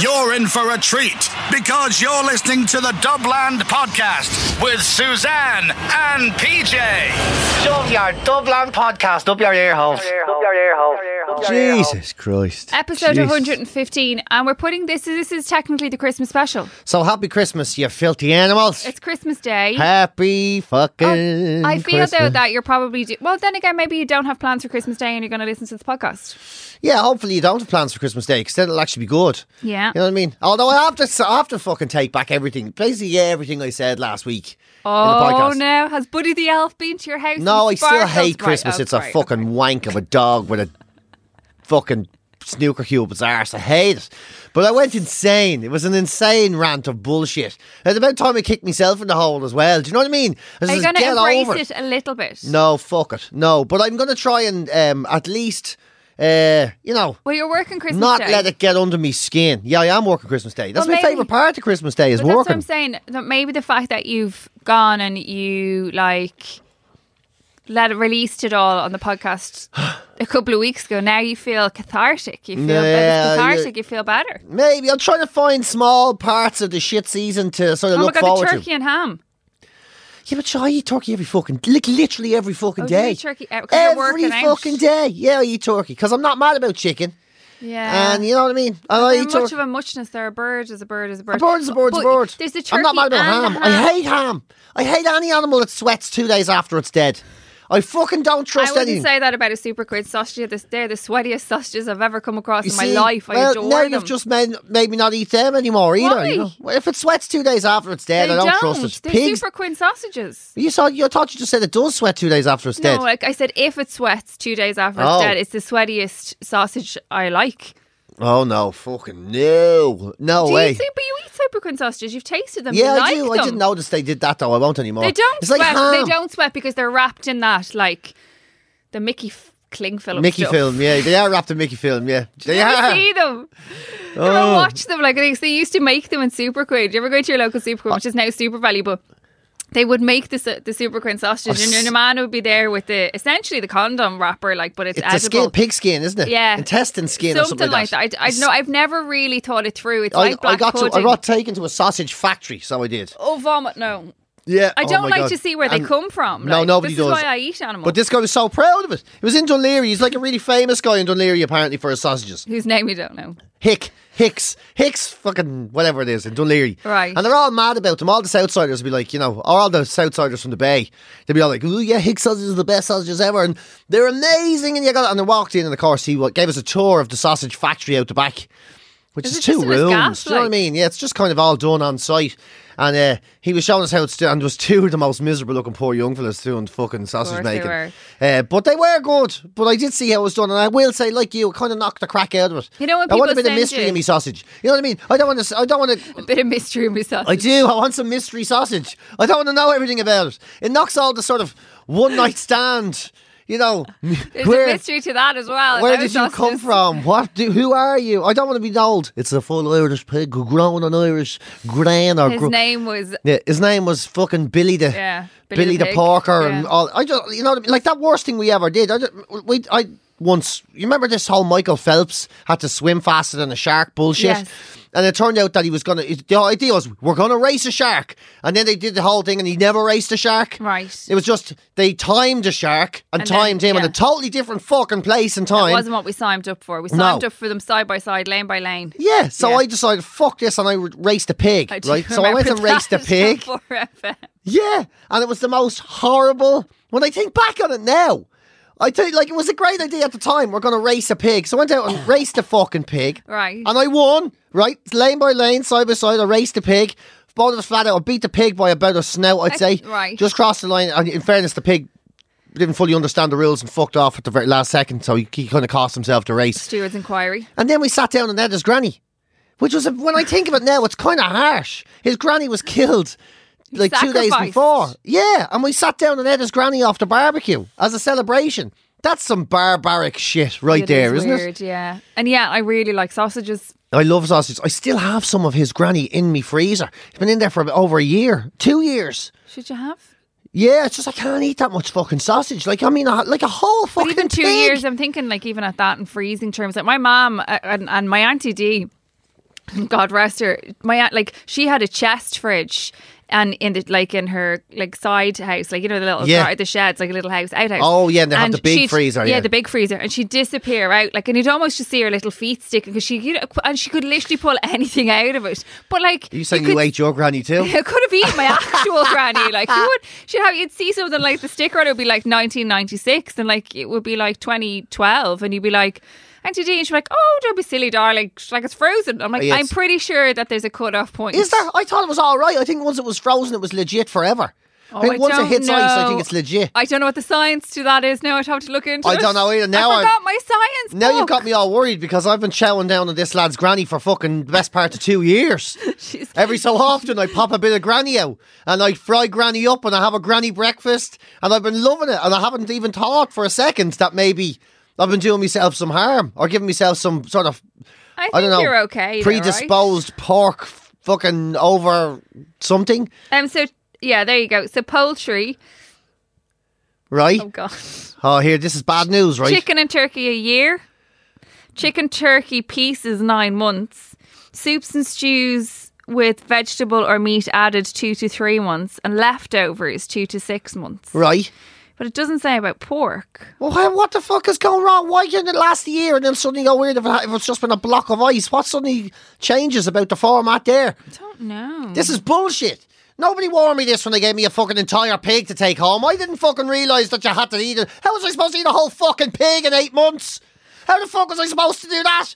you're in for a treat because you're listening to the Dubland Podcast with Suzanne and PJ. Shove your Dublin podcast up your ear holes. Up your ear holes. Jesus Christ. Episode Jesus. 115, and we're putting this. This is technically the Christmas special. So happy Christmas, you filthy animals. It's Christmas Day. happy fucking Oh, I feel though that you're probably do- well. Then again, maybe you don't have plans for Christmas Day, and you're going to listen to the podcast. Yeah, hopefully you don't have plans for Christmas Day because then it'll actually be good. Yeah. You know what I mean? Although I have to, I have to fucking take back everything. Basically, everything I said last week Oh no! Has Buddy the Elf been to your house? No, I still hate Right, Christmas. it's a fucking okay. wank of a dog with a fucking snooker cube its arse. I hate it. But I went insane. It was an insane rant of bullshit. It's about time I kicked myself in the hole as well. Do you know what I mean? I Are you going to "Get embrace over it a little bit? No, fuck it. No, but I'm going to try and um, at least, uh, you know, Well, you're working Christmas not Day. let it get under me skin. Yeah, I am working Christmas Day. That's Well, my maybe- favourite part of Christmas Day is But that's what working. I'm saying. That maybe the fact that you've gone and you like let it released it all on the podcast a couple of weeks ago. Now you feel cathartic. You feel Yeah, better. Cathartic. you- You feel better. Maybe I'm trying to find small parts of the shit season to sort of Oh my look god, the turkey to. and ham. Yeah, but I eat turkey every fucking, like literally every fucking Oh, day. eat turkey? Uh, every working out. fucking day. Yeah, I eat turkey because I'm not mad about chicken. Yeah. And you know what I mean? I eat much turkey. of a muchness. They're a bird is a bird is a bird. A bird is a bird is a bird. There's the turkey I'm not mad about and ham. I hate ham. I hate any animal that sweats two days after it's dead. I fucking don't trust. I wouldn't anything. say that about a Superquinn sausage. They're- They're the sweatiest sausages I've ever come across You in my life. I well, adore now them. you've just made, made me not eat them anymore either. Why? You know? If it sweats two days after it's dead, they I don't, trust it. They're Pigs. super quid sausages. You saw. You thought you just said it does sweat two days after it's dead. No, like I said, if it sweats two days after it's Oh. dead, it's the sweatiest sausage I like. Oh no, fucking no, no Do way. you see? But you eat Superquinn sausages. You've tasted them. yeah, I like do. Them. I didn't notice they did that though. I won't anymore. They don't It's sweat. like. They don't sweat because they're wrapped in that like the Mickey f- cling film. Mickey stuff. film. Yeah, they are wrapped in Mickey film. Yeah, they are. see them? You Oh. ever watch them? Like they, they used to make them in Superquinn. Do you ever go to your local Superquinn, oh. which is now SuperValu, but they would make the the Superquinn sausages, and your man would be there with the essentially the condom wrapper, like, but it's, It's a skin, pig skin, isn't it? Yeah. intestine skin or something something like that. I, I know. I've never really thought it through. It's I, like I black got to. I got taken to a sausage factory, so I did. oh vomit! No, Yeah, I oh don't my like God. to see where they And- come from. No, like, nobody this does. is why I eat animals. But this guy was so proud of it. He was in Dún Laoghaire. He's like a really famous guy in Dún Laoghaire, apparently, for his sausages. whose name you don't know. Hick, Hicks, Hicks, fucking whatever it is in Dún Laoghaire. Right. And they're all mad about them. All the Southsiders will be like, you know, or all the Southsiders from the Bay, they'll be all like, oh yeah, Hicks sausages are the best sausages ever. And they're amazing. And you got And they walked in, and of course, he gave us a tour of the sausage factory out the back, which Is is, two just in his rooms. gas, Do you know what I mean? Yeah, it's just kind of all done on site. And uh, he was showing us how it's. And there was two of the most miserable looking poor young fellas doing fucking sausage they making. Uh, but they were good. But I did see how it was done, and I will say, like you, it kind of knocked the crack out of it. You know when I want a bit of mystery you- in me sausage. You know what I mean? I don't want to. I don't want to. A bit of mystery in my sausage. I do. I want some mystery sausage. I don't want to know everything about it. It knocks all the sort of one night stand. You know, There's where a mystery to that as well. where did you come sausages. from? What? Do, who are you? I don't want to be told. It's a full Irish pig grown on Irish grain or. His gro- name was yeah, his name was fucking Billy the Yeah, Billy, Billy the, the Porker and all. I just you know what I mean? like that worst thing we ever did. I just, we I once you remember this whole Michael Phelps had to swim faster than a shark bullshit. Yes. And it turned out that he was gonna. The idea was we're gonna race a shark, and then they did the whole thing, and he never raced a shark. Right. It was just they timed a shark and, And then- timed him in yeah. a totally different fucking place and That time. wasn't what we signed up for. We signed up for them side by side, lane by lane. yeah, so Yeah. I decided fuck this, and I r- raced a pig. Do right, so I went and remember raced a that pig. for FM. Yeah, and it was the most horrible. When I think back on it now, I tell you, like it was a great idea at the time. We're going to race a pig, so I went out and raced a fucking pig, Right. and I won. Right, lane by lane, side by side, I raced the pig. Both of us flat out. I beat the pig by about a snout, I'd eh, say. right. Just crossed the line. And in fairness, the pig didn't fully understand the rules and fucked off at the very last second, so he, he kind of cost himself the race. Steward's inquiry. And then we sat down and Edda's granny, which was, a, when I think of it now, it's kind of harsh. His granny was killed like two days before. Yeah, and we sat down and Edda's granny off the barbecue as a celebration. That's some barbaric shit right It there, is isn't weird, it? Yeah. And yeah, I really like sausages. I love sausages. I still have some of his granny in me freezer. It's been in there for over a year, two years. Should you have? Yeah, it's just I can't eat that much fucking sausage. Like I mean, a, like a whole But fucking even two pig. years, I'm thinking like even at that in freezing terms. Like my mom uh, and, and my auntie D, God rest her, my aunt like she had a chest fridge. And in the like in her like side house, like you know the little Yeah. the sheds, like a little house outhouse. Oh, yeah, and they have the big freezer, Yeah, yeah. the big freezer, and she'd disappear out like, and you'd almost just see her little feet sticking because she, you know, and she could literally pull anything out of it. But like, you saying you, could- ate your granny too? I could have eaten my actual granny. Like you would, she'd have you'd see something like the sticker on it would be like 1996, and like it would be like 2012, and you'd be like. Auntie she'd be like, "Oh, don't be silly, darling. She's like, it's frozen." I'm like, oh, Yes. "I'm pretty sure that there's a cut off point." Is there? I thought it was all right. I think once it was frozen, it was legit forever. Oh, I think I once it don't hits ice, I know. think it's legit. I don't know what the science to that is now. I'd have to look into I it. I don't know either. Now I forgot my science. Now you've got me all worried because I've been chowing down on this lad's granny for fucking the best part of two years. Every so often, I pop a bit of granny out and I fry granny up and I have a granny breakfast and I've been loving it and I haven't even thought for a second that maybe I've been doing myself some harm or giving myself some sort of I think I don't know you're okay. right? predisposed pork fucking over something, Um. So yeah, there you go. So poultry. right? Oh god. Oh, here, this is bad news, right? Chicken and turkey a year. Chicken turkey pieces nine months. Soups and stews with vegetable or meat added two to three months, and leftovers two to six months. Right. But it doesn't say about pork. Well, what the fuck is going wrong? Why didn't it last a year and then suddenly go weird if, it, if it's just been a block of ice? What suddenly changes about the format there? I don't know. This is bullshit. Nobody warned me this when they gave me a fucking entire pig to take home. I didn't fucking realise that you had to eat it. How was I supposed to eat a whole fucking pig in eight months? How the fuck was I supposed to do that?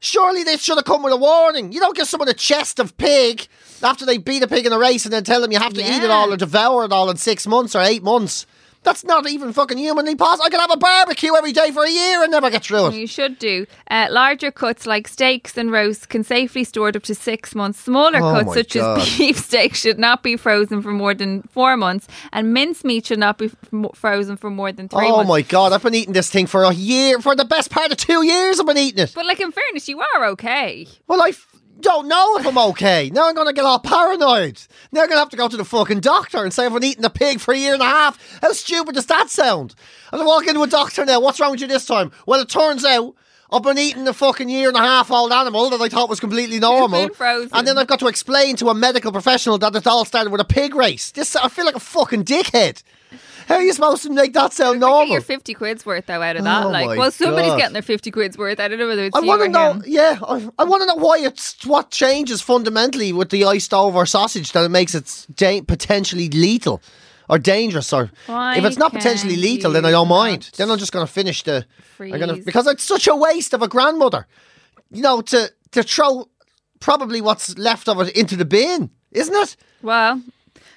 Surely they should have come with a warning. You don't give someone a chest of pig after they beat a pig in a race and then tell them you have to eat it all or devour it all in six months or eight months. That's not even fucking humanly possible. I could have a barbecue every day for a year and never get through it. You should do. Uh, larger cuts like steaks and roasts can safely stored up to six months. Smaller Oh cuts such God. as beef steak should not be frozen for more than four months, and mincemeat should not be f- frozen for more than three Oh months. Oh my god, I've been eating this thing for a year, for the best part of two years I've been eating it. But like in fairness, you are okay. Well, I don't know if I'm okay. Now I'm to get all paranoid. Now I'm to have to go to the fucking doctor and say I've been eating a pig for a year and a half. How stupid does that sound? I'm to walk into a doctor now. What's wrong with you this time? Well, it turns out I've been eating a fucking year and a half old animal that I thought was completely normal. And then I've got to explain to a medical professional that it all started with a pig race. This I feel like a fucking dickhead. How are you supposed to make that sound Get normal? your fifty quid's worth though out of that. Oh like, well, somebody's God. getting their fifty quid's worth. I don't know whether it's I you want to know, him. yeah, I, I want to know why it's what changes fundamentally with the iced over sausage that it makes it da- potentially lethal or dangerous. Or Why if it's not potentially lethal, then I don't mind. Then I'm just going to finish the. I'm gonna, because it's such a waste of a grandmother, you know, to to throw probably what's left of it into the bin, isn't it? Well,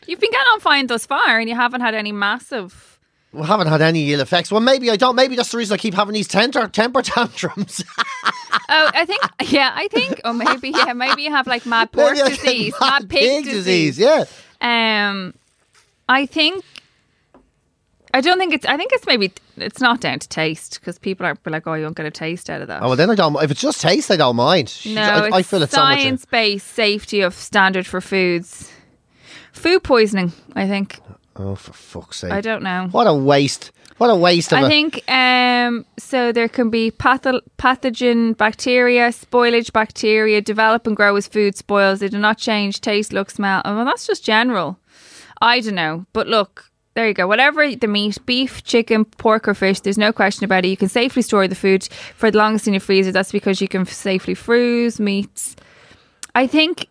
you've been getting on fine thus far, and you haven't had any massive. We haven't had any ill effects. Well, maybe I don't. Maybe that's the reason I keep having these temper temper tantrums. Oh, I think, yeah, I think, or maybe, yeah, maybe you have like mad pork Maybe I get disease, mad mad pig, disease. Yeah. Um, I think. I don't think it's. I think it's maybe it's not down to taste because people are like, "Oh, you won't get a taste out of that." Oh well, then I don't. If it's just taste, I don't mind. no, I, I feel it's so much. a- science-based safety of standard for foods. Food poisoning, I think. Oh, for fuck's sake! I don't know. What a waste! What a waste of I a. think um, so. There can be patho- pathogen bacteria, spoilage bacteria develop and grow as food spoils. They do not change taste, look, smell. Oh, well, that's just general. I don't know, but look, there you go. Whatever the meat, beef, chicken, pork, or fish, there's no question about it. You can safely store the food for the longest in your freezer. That's because you can safely freeze meats. I think.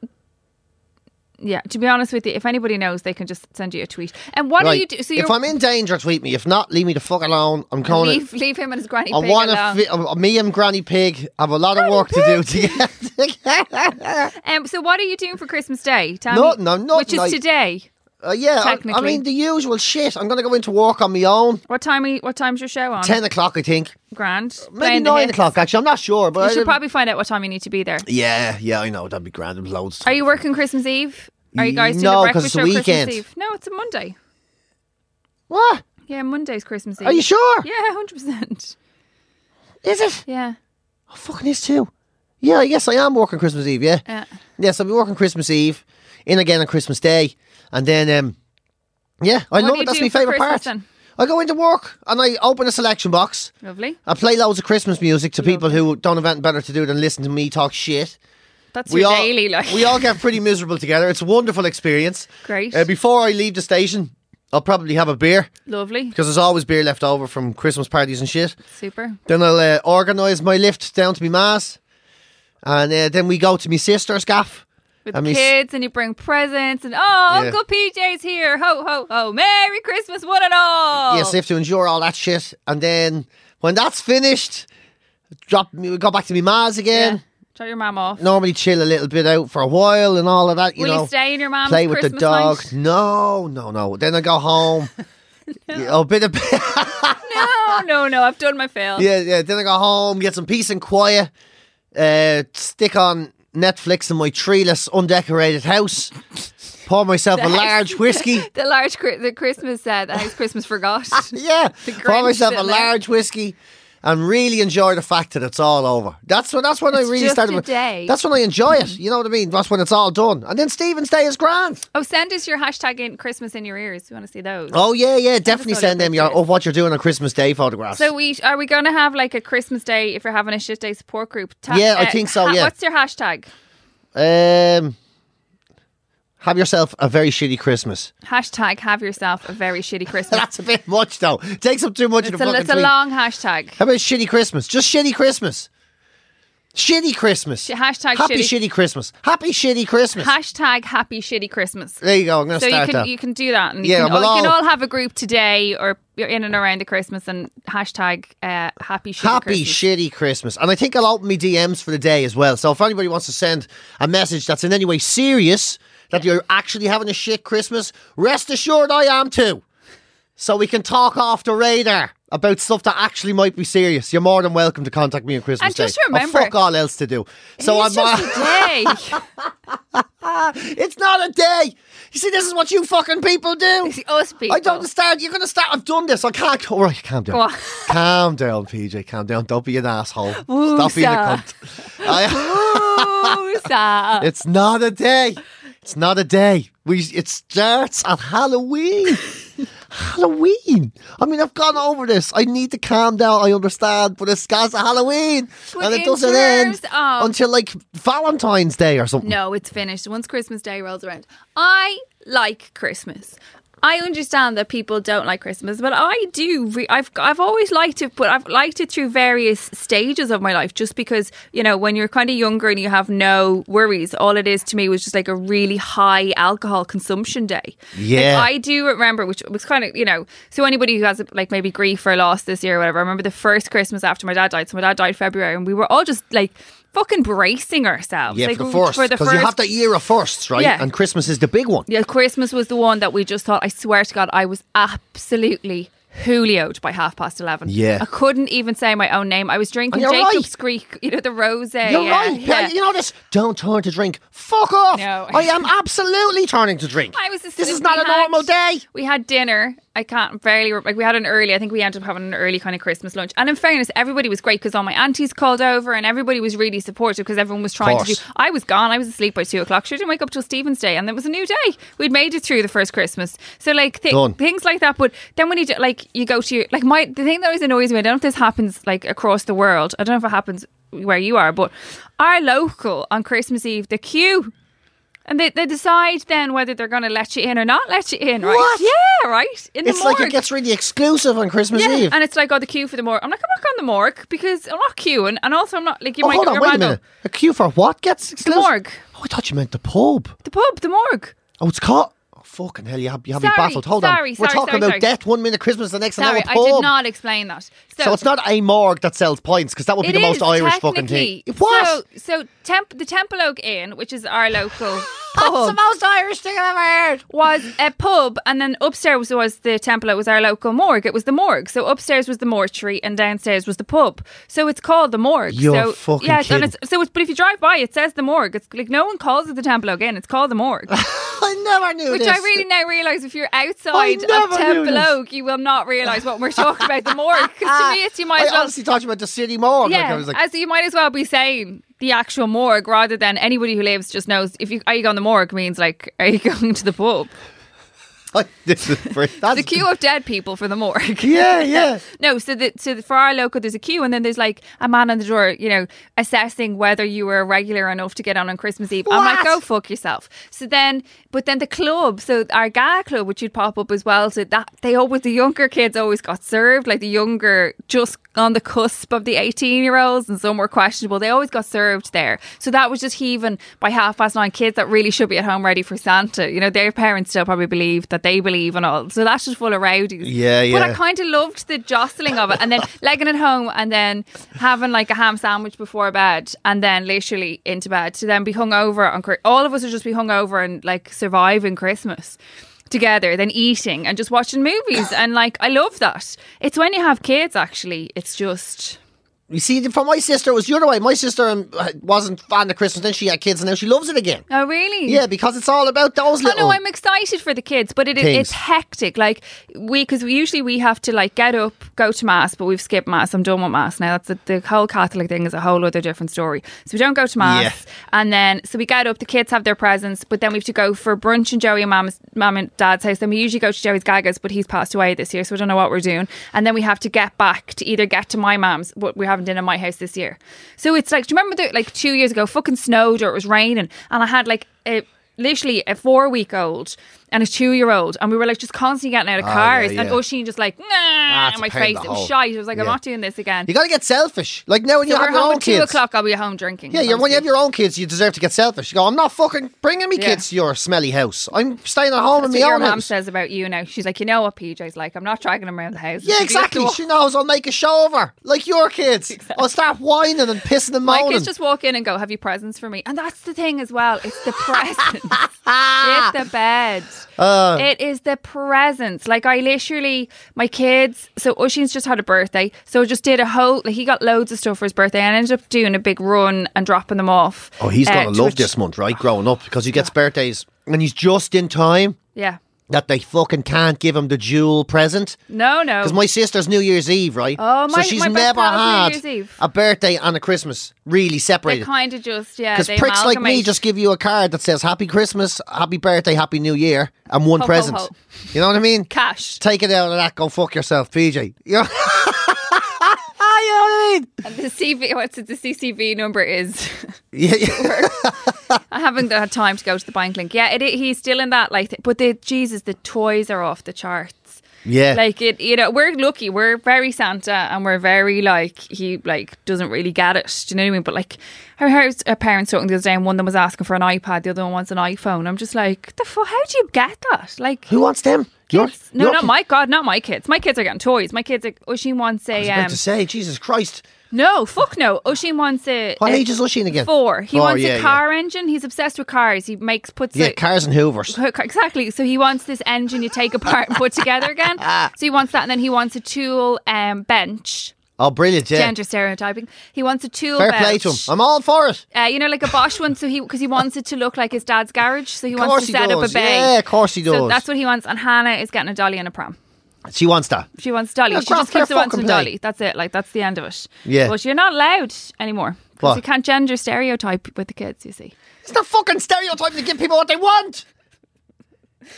Yeah, to be honest with you, if anybody knows, they can just send you a tweet. And what do Right, you do? So if I'm in danger, tweet me. If not, leave me the fuck alone. I'm going leave, leave him and his granny I pig want. Fi- uh, me and Granny Pig have a lot of work to do together. Um, so what are you doing for Christmas Day? Tell Nothing, me. I'm nothing, Which is today. Uh, yeah, I, I mean the usual shit. I'm going to go into work on my own. What time? Are you, what time's your show on? Ten o'clock, I think. Grand. Maybe nine o'clock. Actually, I'm not sure, but You I- should probably find out what time you need to be there. Yeah, yeah, I know that'd be grand. There's loads. Are you working Christmas Eve? Are you guys doing No, the breakfast it's a show weekend. Christmas Eve? No, it's a Monday. What? Yeah, Monday's Christmas Eve. Are you sure? Yeah, hundred percent. Is it? Yeah. Oh, fucking is too. Yeah, yes, I am working Christmas Eve. Yeah. Yeah. Yes, I'll be working Christmas Eve, in again on Christmas Day, and then um, yeah, I What love it. That's my favourite part. then? I go into work and I open a selection box. Lovely. I play loads of Christmas music to people who don't have anything better to do than listen to me talk shit. That's We your all, daily like. we all get pretty miserable together. It's a wonderful experience. Great. Uh, before I leave the station, I'll probably have a beer Lovely. because there's always beer left over from Christmas parties and shit. Super. Then I'll uh, organise my lift down to me ma's, and uh, then we go to my sister's gaff. With And the kids and you bring presents and oh Yeah. Uncle PJ's here. Ho ho ho. Merry Christmas one and all. Yes, I have to endure all that shit, and then when that's finished, drop me, we go back to me ma's yeah. again. Drop your mom off. Normally chill a little bit out for a while and all of that. You Will know, you stay in your mum's play with Christmas the dog. No, no, no. Then I go home. Yeah, a bit of No, no, no. I've done my fill. yeah, yeah. Then I go home, get some peace and quiet. Uh, stick on Netflix in my treeless, undecorated house. Pour myself a The house- large whiskey. The large the Christmas uh, the house Christmas forgot. Yeah, pour myself a large whiskey. And really enjoy the fact that it's all over. That's when that's when I It's really just started. a day. That's when I enjoy it. You know what I mean? That's when it's all done. And then Stephen's Day is grand. oh, send us your hashtag in Christmas in your ears. We want to see those. Oh yeah, yeah, definitely send them your of what you're doing on Christmas Day photographs. So we are we going to have like a Christmas day if you're having a shit day support group? Ta- Yeah, I think so, yeah. What's your hashtag? um, have yourself a very shitty Christmas. Hashtag have yourself a very shitty Christmas. That's a bit much though. It takes up too much it's of the a, fucking it's a tweet. long hashtag. How about shitty Christmas? Just shitty Christmas. Shitty Christmas. Sh- hashtag Happy shitty- shitty Christmas. Happy shitty Christmas. Hashtag happy shitty Christmas. there you go. I'm going to So you start can that. you can do that, and you, Yeah, can, we'll all, you can all- all have a group today or you're in and around the Christmas and hashtag uh, happy shitty Christmas. Happy Christmas. shitty Christmas. And I think I'll open my DMs for the day as well. So if anybody wants to send a message that's in any way serious, that you're actually having a shit Christmas, rest assured I am too. So we can talk off the radar about stuff that actually might be serious. You're more than welcome to contact me on Christmas And just Day. I've remember- fuck all else to do. So it's I'm just a day. It's not a day. You see, this is what you fucking people do. Us people. I don't understand. You're going to start. I've done this. I can't. All right, calm down. On. Calm down, PJ. Calm down. Don't be an asshole. Woo, Stop being a sir. cunt. I, Ooh, sad. it's not a day. It's not a day. We. It starts at Halloween. Halloween. I mean, I've gone over this. I need to calm down. I understand, but it's got Halloween, But and it doesn't end of- until like Valentine's Day or something. No, it's finished. Once Christmas Day rolls around. I like Christmas. I understand that people don't like Christmas, but I do. Re- I've I've always liked it, but I've liked it through various stages of my life. Just because you know, when you're kind of younger and you have no worries, all it is to me was just like a really high alcohol consumption day. Yeah. like, I do remember, which was kind of you know. So anybody who has like maybe grief or loss this year or whatever, I remember the first Christmas after my dad died. So my dad died February, and we were all just like fucking bracing ourselves. Yeah, like, for the first. for the Because you have that year of firsts, right? Yeah. And Christmas is the big one. yeah, Christmas was the one that we just thought. I swear to God, I was absolutely Julioed by half past eleven. Yeah. I couldn't even say my own name. I was drinking Jacob's right. Creek, you know, the rose. You're yeah, right. Yeah. You know this. Don't turn to drink. Fuck off. No. I am absolutely turning to drink. I was. This is not a normal day. We had dinner. I can't barely like we had an early. I think we ended up having an early kind of Christmas lunch. And in fairness, everybody was great because all my aunties called over and everybody was really supportive because everyone was trying to do. I was gone. I was asleep by two o'clock. She didn't wake up till Stephen's Day, and it was a new day. We'd made it through the first Christmas. So like Done. things like that. But then when you do, like you go to your, like my the thing that always annoys me. I don't know if this happens like across the world. I don't know if it happens where you are, but our local on Christmas Eve, the queue. And they, they decide then whether they're going to let you in or not let you in, right? What? Yeah, right. In the It's like it gets really exclusive on Christmas yeah, Eve. and it's like, oh, the queue for the morgue. I'm like, I'm not going to the morgue because I'm not queuing, and also I'm not like you oh, might hold get on, wait a minute. A queue for what gets The morgue, Oh, I thought you meant the pub. the pub, the morgue. Oh, it's called. Fucking hell, you have, you have me Sorry, baffled. Hold sorry, on. We're talking sorry, about sorry. death one minute, Christmas the next, Sorry, and now I a pub. did not explain that. So it's not a morgue that sells pints because that would be the most is, Irish fucking thing. What? So, so Temp, the Templeogue Inn, which is our local pub. most Irish thing I've ever heard. was a pub, and then upstairs was the temple. It was our local morgue. It was the morgue. So upstairs was the mortuary, and downstairs was the pub. So it's called the morgue. You're so, fucking yeah, kidding. And it's, so it's, but if you drive by, it says the morgue. It's like no one calls it the temple again. It's called the morgue, I never knew which this. I really now realise. If you're outside never of knew Temple this. Oak, you will not realise what we're talking about the morgue. Because to me, it's you might I as well. honestly thought you meant the city morgue. like, I Yeah, was like, as you might as well be saying the actual morgue rather than anybody who lives just knows if you are you going to the morgue means like are you going to the pub? Like, this is. That's The queue of dead people for the morgue. Yeah, yeah. No, so the, so the, for our local, there's a queue, and then there's like a man on the door, you know, assessing whether you were regular enough to get on on Christmas Eve. I'm like, go fuck yourself. So then, but then the club, so our GAA club, which you'd pop up as well, so that they always the younger kids always got served, like the younger, just on the cusp of the 18 year olds, and some were questionable. They always got served there. So that was just heaving by half past nine. Kids that really should be at home ready for Santa. You know, their parents still probably believe that they believe and all. So that's just full of rowdies. Yeah, yeah. But I kind of loved the jostling of it and then legging it home and then having like a ham sandwich before bed and then literally into bed to then be hungover on all of us would just be hungover and like surviving Christmas together then eating and just watching movies and like I love that it's when you have kids actually it's just You see, for my sister, it was the other way. My sister um, wasn't fan of Christmas, then she had kids, and now she loves it again. oh really Yeah, because it's all about those I little. know I'm excited for the kids, but it, it's hectic. Like we, because we usually we have to like get up, go to mass, but we've skipped mass. I'm done with mass now. That's a, the whole Catholic thing is a whole other different story. So we don't go to mass, Yeah. and then so we get up. The kids have their presents, but then we have to go for brunch in Joey and Mama's, Mum and Dad's house. Then we usually go to Joey's Gaga's, but he's passed away this year, so we don't know what we're doing. And then we have to get back to either get to my mum's, but we haven't done in my house this year. So it's like, do you remember the, like two years ago, fucking snowed or it was raining, and I had like a literally a four week old and a two year old, and we were like just constantly getting out of Ah, cars, yeah, and yeah. Oisin just like nah in my face. It was shite. I was like, I'm not doing this again. You got to get selfish. Like now, when so you have your home own at two o'clock. I'll be home drinking. Yeah, yeah, when you have your own kids, you deserve to get selfish. You go, I'm not fucking bringing me Yeah. kids to your smelly house. I'm staying at home That's in my your own house. says about you now. She's like, you know what PJ's like. I'm not dragging him around the house. Yeah, She gets to exactly. She knows I'll make a show of her, like your kids. I'll start whining and pissing and My kids just walk in and go, "Have you presents for me?" And that's the thing as well. It's the presents. Ah. Get the bed. Uh. it is the presents. Like I literally, my kids. So Oisin's just had a birthday, so I just did a whole. Like he got loads of stuff for his birthday, and I ended up doing a big run and dropping them off. oh, he's uh, gonna to love a- this month, right? Growing up because he gets birthdays and he's just in time Yeah. That they fucking can't give him the jewel present. No, no. Because my sister's New Year's Eve, right? Oh, my- so she's my best never pal's New had Year's Eve. a birthday and a Christmas really they separated. kind of just yeah. Because they pricks like me amalgamate. just give you a card that says Happy Christmas, Happy Birthday, Happy New Year, and one Ho, ho, present. ho. You know what I mean? cash. Take it out of that, go fuck yourself, PJ. You know, you know what I mean? And the CV, what's it? The CCV number is. Yeah, yeah. I haven't had time to go to the bank link. Yeah, it, it, he's still in that. Like, but the Jesus, the toys are off the charts. Yeah. Like it, you know, we're lucky. We're very Santa, and we're very like he like doesn't really get it. Do you know what I mean? But like, I heard a parent talking the other day, and one of them was asking for an iPad, the other one wants an iPhone. I'm just like, the fuck? How do you get that? Like, Who wants them? Your- no, your not my God, not my kids. My kids are getting toys. My kids, are, Oisin wants I was about um, to say, Jesus Christ. No, fuck no. Oisin wants a What a- age is Oisin again? Four. He Four, wants yeah, a car engine. He's obsessed with cars. He makes puts Yeah, it. cars and Hoovers. Exactly. So he wants this engine you take apart and put together again. So he wants that, and then he wants a tool um, bench. Oh, brilliant, yeah. Gender stereotyping. He wants a tool Fair bench. play to him. I'm all for it. Uh, you know, like a Bosch one. So he because he wants it to look like his dad's garage. So he wants to set up a bay. Yeah, of course he So does. that's what he wants. And Hannah is getting a dolly and a pram. She wants that. She wants dolly. Yeah, she just keeps wanting dolly. That's it. Like that's the end of it. Yeah. But you're not allowed anymore because you can't gender stereotype with the kids. You see. It's not fucking stereotyping to give people what they want.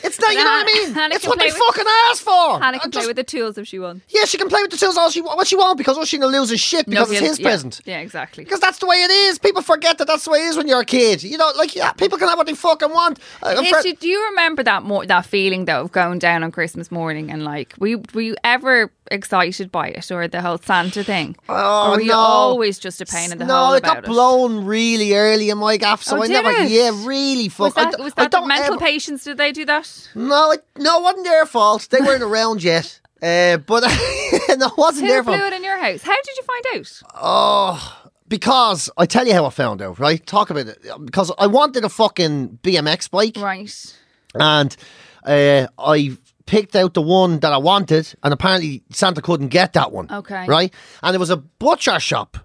It's not, you know what I mean? Hannah it's what they with- fucking asked for. Hannah can just- play with the tools if she wants. Yeah, she can play with the tools all she what she wants because Oisin will lose his shit because it's his yeah, present. Yeah, exactly. Because that's the way it is. People forget that that's the way it is when you're a kid. You know, like yeah, people can have what they fucking want. Uh, Is do you remember that more that feeling though of going down on Christmas morning and like were you, were you ever excited by it or the whole Santa thing? Oh, or were you no. always just a pain in the no, hole it got blown really early in my gaff, so Oh, I never. it? Yeah, really. Was Fuck. I that, d- was that the don't mental ever- patients? Did they do that? No, it, no, it wasn't their fault. They weren't around yet. Uh, but no, it wasn't Who their blew fault. it in your house? How did you find out? Oh, because I tell you how I found out, right? Talk about it. Because I wanted a fucking BMX bike. Right. and uh, I picked out the one that I wanted, and apparently Santa couldn't get that one. Okay. Right? And there was a butcher shop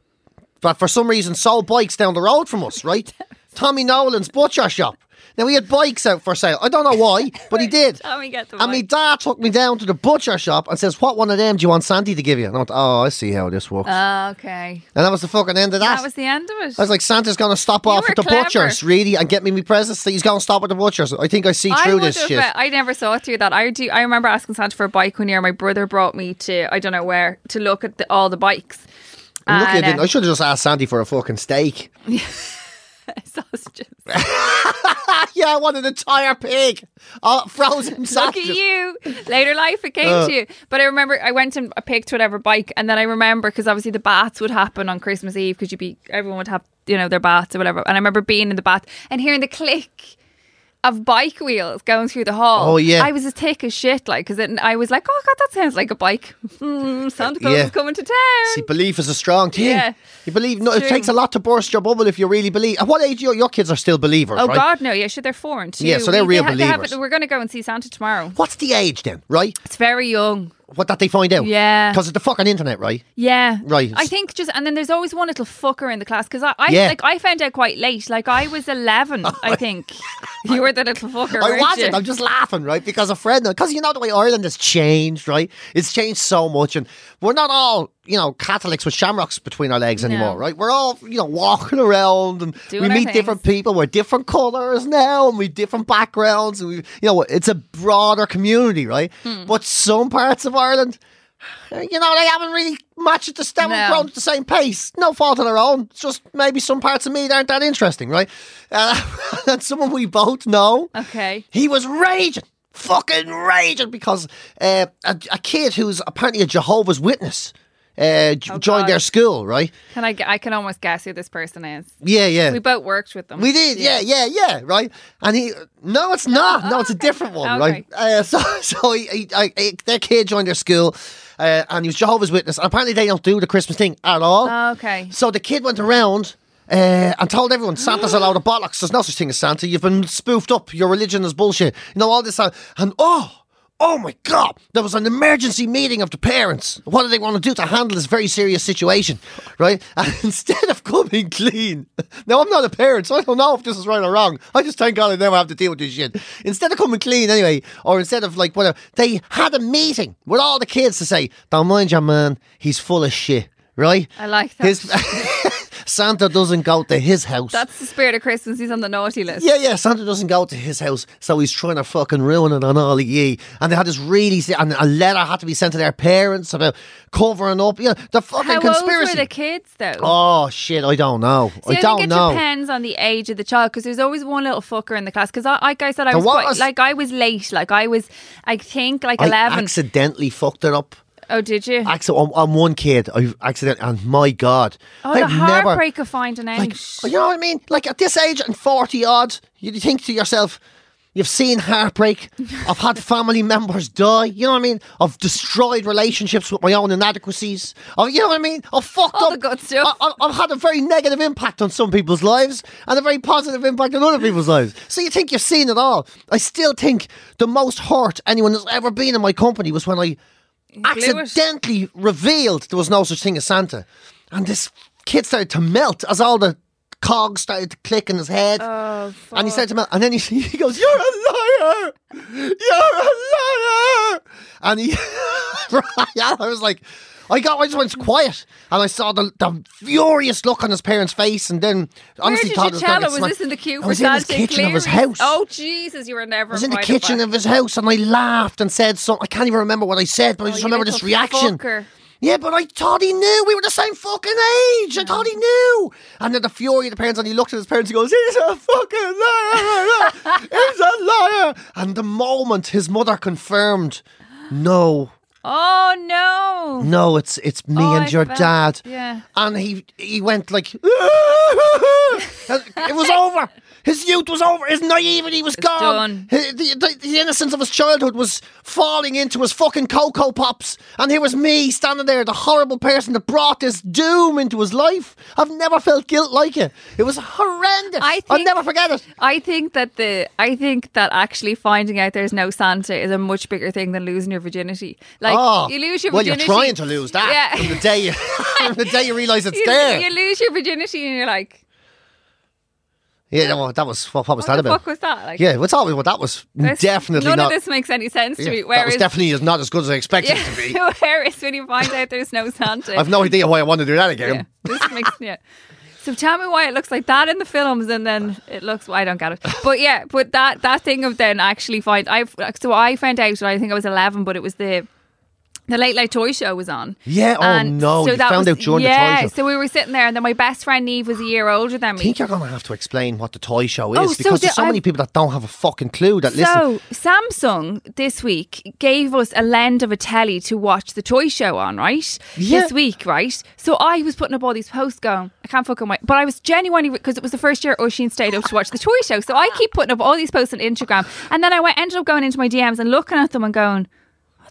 that for some reason sold bikes down the road from us, right? Tommy Nolan's butcher shop. Now he had bikes out for sale. I don't know why, but he did. Tommy get the And my bike. dad took me down to the butcher shop and says, What one of them do you want Sandy to give you? And I went, Oh, I see how this works. Ah, okay. and that was the fucking end of that. That was the end of it. I was like, Santa's going to stop off were at the clever. butchers, really, and get me my presents. He's going to stop at the butchers. I think I see I through would this have, shit. uh, I never saw through that. I do. I remember asking Santa for a bike one year. My brother brought me to I don't know where to look at the, all the bikes. I'm lucky I And, didn't. uh, I should have just asked Sandy for a fucking steak. sausages. yeah, I wanted an entire pig. Oh, frozen Look at you. Later life, it came Uh. to you. But I remember I went and I picked whatever bike, and then I remember because obviously the baths would happen on Christmas Eve because you'd be everyone would have you know their baths or whatever. And I remember being in the bath and hearing the click of bike wheels going through the hall. Oh, yeah. I was as thick as shit, like because I was like, oh god, that sounds like a bike. Hmm, Santa Claus Yeah. is coming to town. See, belief is a strong thing. Yeah. You believe. No, it takes a lot to burst your bubble if you really believe. At what age your your kids are still believers? Oh right? God, no! Yeah, sure, they're four and two. Yeah, so they're We- real they ha- they have- believers. we're going to go and see Santa tomorrow. What's the age then? Right? It's very young. What that they find out? Yeah. Because it's the fucking internet, right? Yeah, Right. I think just and then there's always one little fucker in the class because I, I Yeah. like I found out quite late. Like I was eleven, I think. You were the little fucker. I wasn't. you? I'm just laughing, right? Because a friend, because you know the way Ireland has changed, right? It's changed so much, and we're not all, you know, Catholics with shamrocks between our legs anymore, right? We're all, you know, walking around and Doing we meet different people. We're different colours now, and we different backgrounds, and we, you know, it's a broader community, right? Hmm. But some parts of Ireland. You know, they haven't really matched the stem and No. grown at the same pace. No fault of their own. It's just maybe some parts of me aren't that interesting, right? Uh, and someone we both know. Okay. He was raging, fucking raging, because uh, a, a kid who's apparently a Jehovah's Witness uh, Oh, joined God. their school, right? Can I? I can almost guess who this person is. Yeah, yeah. We both worked with them. We did, yeah, yeah, yeah, right. And he, no, it's not. No, it's a different one, right? Okay. Uh, so, so he, he, I, he- their kid joined their school, uh, and he was Jehovah's Witness. And apparently, they don't do the Christmas thing at all. Oh, Okay. So the kid went around uh, and told everyone Santa's a load of bollocks. There's no such thing as Santa. You've been spoofed up. Your religion is bullshit. You know all this. uh, And oh. Oh my God! There was an emergency meeting of the parents. What do they want to do to handle this very serious situation, right? And instead of coming clean, now I'm not a parent, so I don't know if this is right or wrong. I just thank God I never have to deal with this shit. Instead of coming clean anyway, or instead of like whatever, they had a meeting with all the kids to say, "Don't mind your man, he's full of shit." Right? I like that. His Santa doesn't go to his house. That's the spirit of Christmas. He's on the naughty list. yeah, yeah. Santa doesn't go to his house, so he's trying to fucking ruin it on all of ye. And they had this really, and a letter had to be sent to their parents about covering up. You know, the fucking How conspiracy. old were the kids though? Oh shit! I don't know. See, I I, don't think it know. depends on the age of the child because there's always one little fucker in the class. Because I, like I said, I was, quite, was. like I was late. Like I was, I think like I eleven. accidentally fucked it up. Oh, did you? Accident on, on one kid. I accidentally, and my god, oh, I've the never. heartbreak of finding out. Like, you know what I mean? Like at this age and 40 odd, you think to yourself, you've seen heartbreak. I've had family members die. You know what I mean? I've destroyed relationships with my own inadequacies. Oh, you know what I mean? I've fucked All up. the good stuff. I, I've had a very negative impact on some people's lives and a very positive impact on other people's lives. So you think you've seen it all. I still think the most hurt anyone has ever been in my company was when I. accidentally revealed there was no such thing as Santa. And this kid started to melt as all the cogs started to click in his head. Oh, and he started to melt. And then he, he goes, You're a liar! You're a liar! And he, I was like, I got, I just went quiet, and I saw the, the furious look on his parents' face, and then Where honestly did thought you it was tell him? Was this in the queue I for was in his Santa kitchen of his house. Oh Jesus, you were never. I was in the invited kitchen back. of his house and I laughed and said something. I can't even remember what I said, but I Oh, just you remember little this reaction. fucker. Yeah, but I thought he knew. We were the same fucking age. I thought he knew. And then the fury of the parents, and he looked at his parents and goes, He's a fucking liar. He's a liar. And the moment his mother confirmed, No, Oh no! no, it's it's me Oh, and I your felt- dad. yeah. And he he went like, it was over. His youth was over. His naivety was gone. done. The, the, the innocence of his childhood was falling into his fucking Cocoa Pops. And here was me standing there, the horrible person that brought this doom into his life. I've never felt guilt like it. It was horrendous. I I'll never forget it. I think that the I think that actually finding out there's no Santa is a much bigger thing than losing your virginity. Like oh, you lose your well, virginity. you're trying to lose that Yeah. from the day you, from the day you realise it's you, there. you lose your virginity and you're like, yeah, no, that was what, what was what that the about? fuck was that? Like, Yeah, what's always what that was this- definitely none not. of this makes any sense to yeah, me. that Whereas, was definitely not as good as I expected it to be. yeah, whereas when you find out there's no Santa, I've no idea why I want to do that again. yeah, this makes yeah. So tell me why it looks like that in the films, and then it looks. I don't get it, but yeah, but that that thing of then actually find I so I found out. when I think I was eleven, but it was the. The Late Late Toy Show was on. Yeah, oh And no, you that found was- out during the toy show. yeah, so we were sitting there, and then my best friend Neve was a year older than me. I think you're going to have to explain what the toy show is Oh, so because there's so many I've- people that don't have a fucking clue that listen. So Samsung this week gave us a lend of a telly to watch the toy show on, right? Yeah. This week, right? So I was putting up all these posts going, I can't fucking wait. But I was genuinely because it was the first year Oisin stayed up to watch the toy show. So I keep putting up all these posts on Instagram, and then I went, ended up going into my DMs and looking at them and going.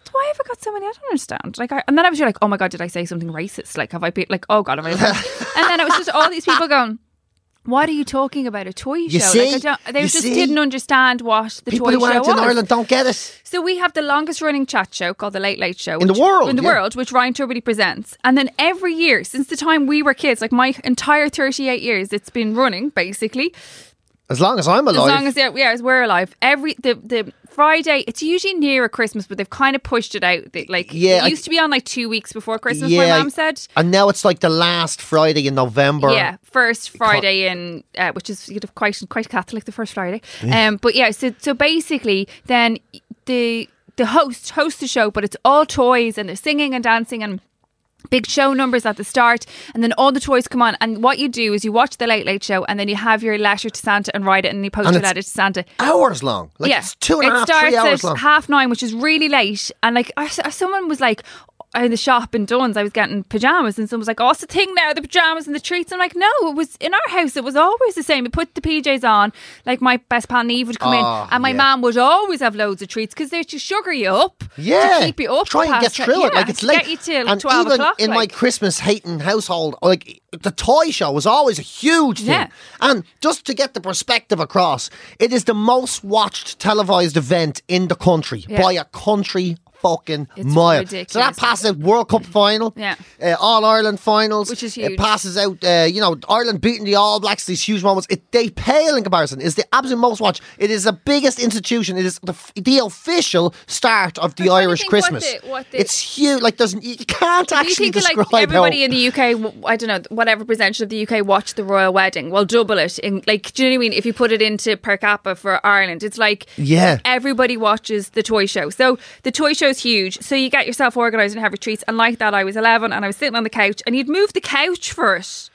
"What- Why have I got so many? I don't understand. Like, I, and then I was just like, "Oh my god, did I say something racist? Like, have I been like, oh god, have I?" and then it was just all these people going, "What are you talking about? A toy show?" see? Like, I don't, they You just see? didn't understand what the people toy who show aren't in was. Ireland don't get it. So we have the longest running chat show called the Late Late Show In the world, in the yeah. world, which Ryan Tubridy presents. And then every year since the time we were kids, like my entire thirty-eight years, it's been running basically As long as I'm alive. as long as yeah, yeah, as we're alive. Every the the Friday, it's usually nearer Christmas, but they've kind of pushed it out. They, like Yeah, it I- used to be on like two weeks before Christmas. Yeah, my mom said. and now it's like the last Friday in November. Yeah, first Friday in uh, which is you know, quite quite Catholic, the first Friday. Um, but yeah, so so basically, then the the host hosts the show, but it's all toys and they're singing and dancing and. Big show numbers at the start, and then all the toys come on. And what you do is you watch the Late Late Show, and then you have your letter to Santa and write it, and you post And your letter to Santa. Hours long. Like yeah, it's two and a it half, starts three hours at long. half nine, which is really late. And like, someone was like. In the shop in Dunnes, I was getting pajamas, and someone was like, "Oh, what's the thing now? The pajamas and the treats." I'm like, "No, it was in our house. It was always the same. We put the PJs on. Like my best pal Neve would come Oh, in, ah, and my yeah. mum would always have loads of treats because they're to sugar you up, Yeah, to keep you up, Try and get through it. yeah, Like it's late. get you till and twelve even o'clock. in my. Christmas hating household, like the toy show was always a huge thing. Yeah. And just to get the perspective across, it is the most watched televised event in the country Yeah. by a country fucking It's mile. ridiculous. So that passes out World Cup final, Yeah. uh, All Ireland finals, Which is It passes out, uh, you know, Ireland beating the All Blacks. These huge moments. It they pale in comparison. It's the absolute most watched. It is the biggest institution. It is the f- the official start of the I'm trying to Irish think what Christmas. the- what the- it's huge. Like there's you can't Do you actually think describe like everybody in the UK, I don't know, whatever percentage of the UK watched the royal wedding? Well, double it. In like, do you know what I mean? If you put it into per capita for Ireland, it's like Yeah. everybody watches the toy show. So the toy show's huge. So you get yourself organised and have retreats. And like that, I was eleven and I was sitting on the couch, and you'd move the couch for it.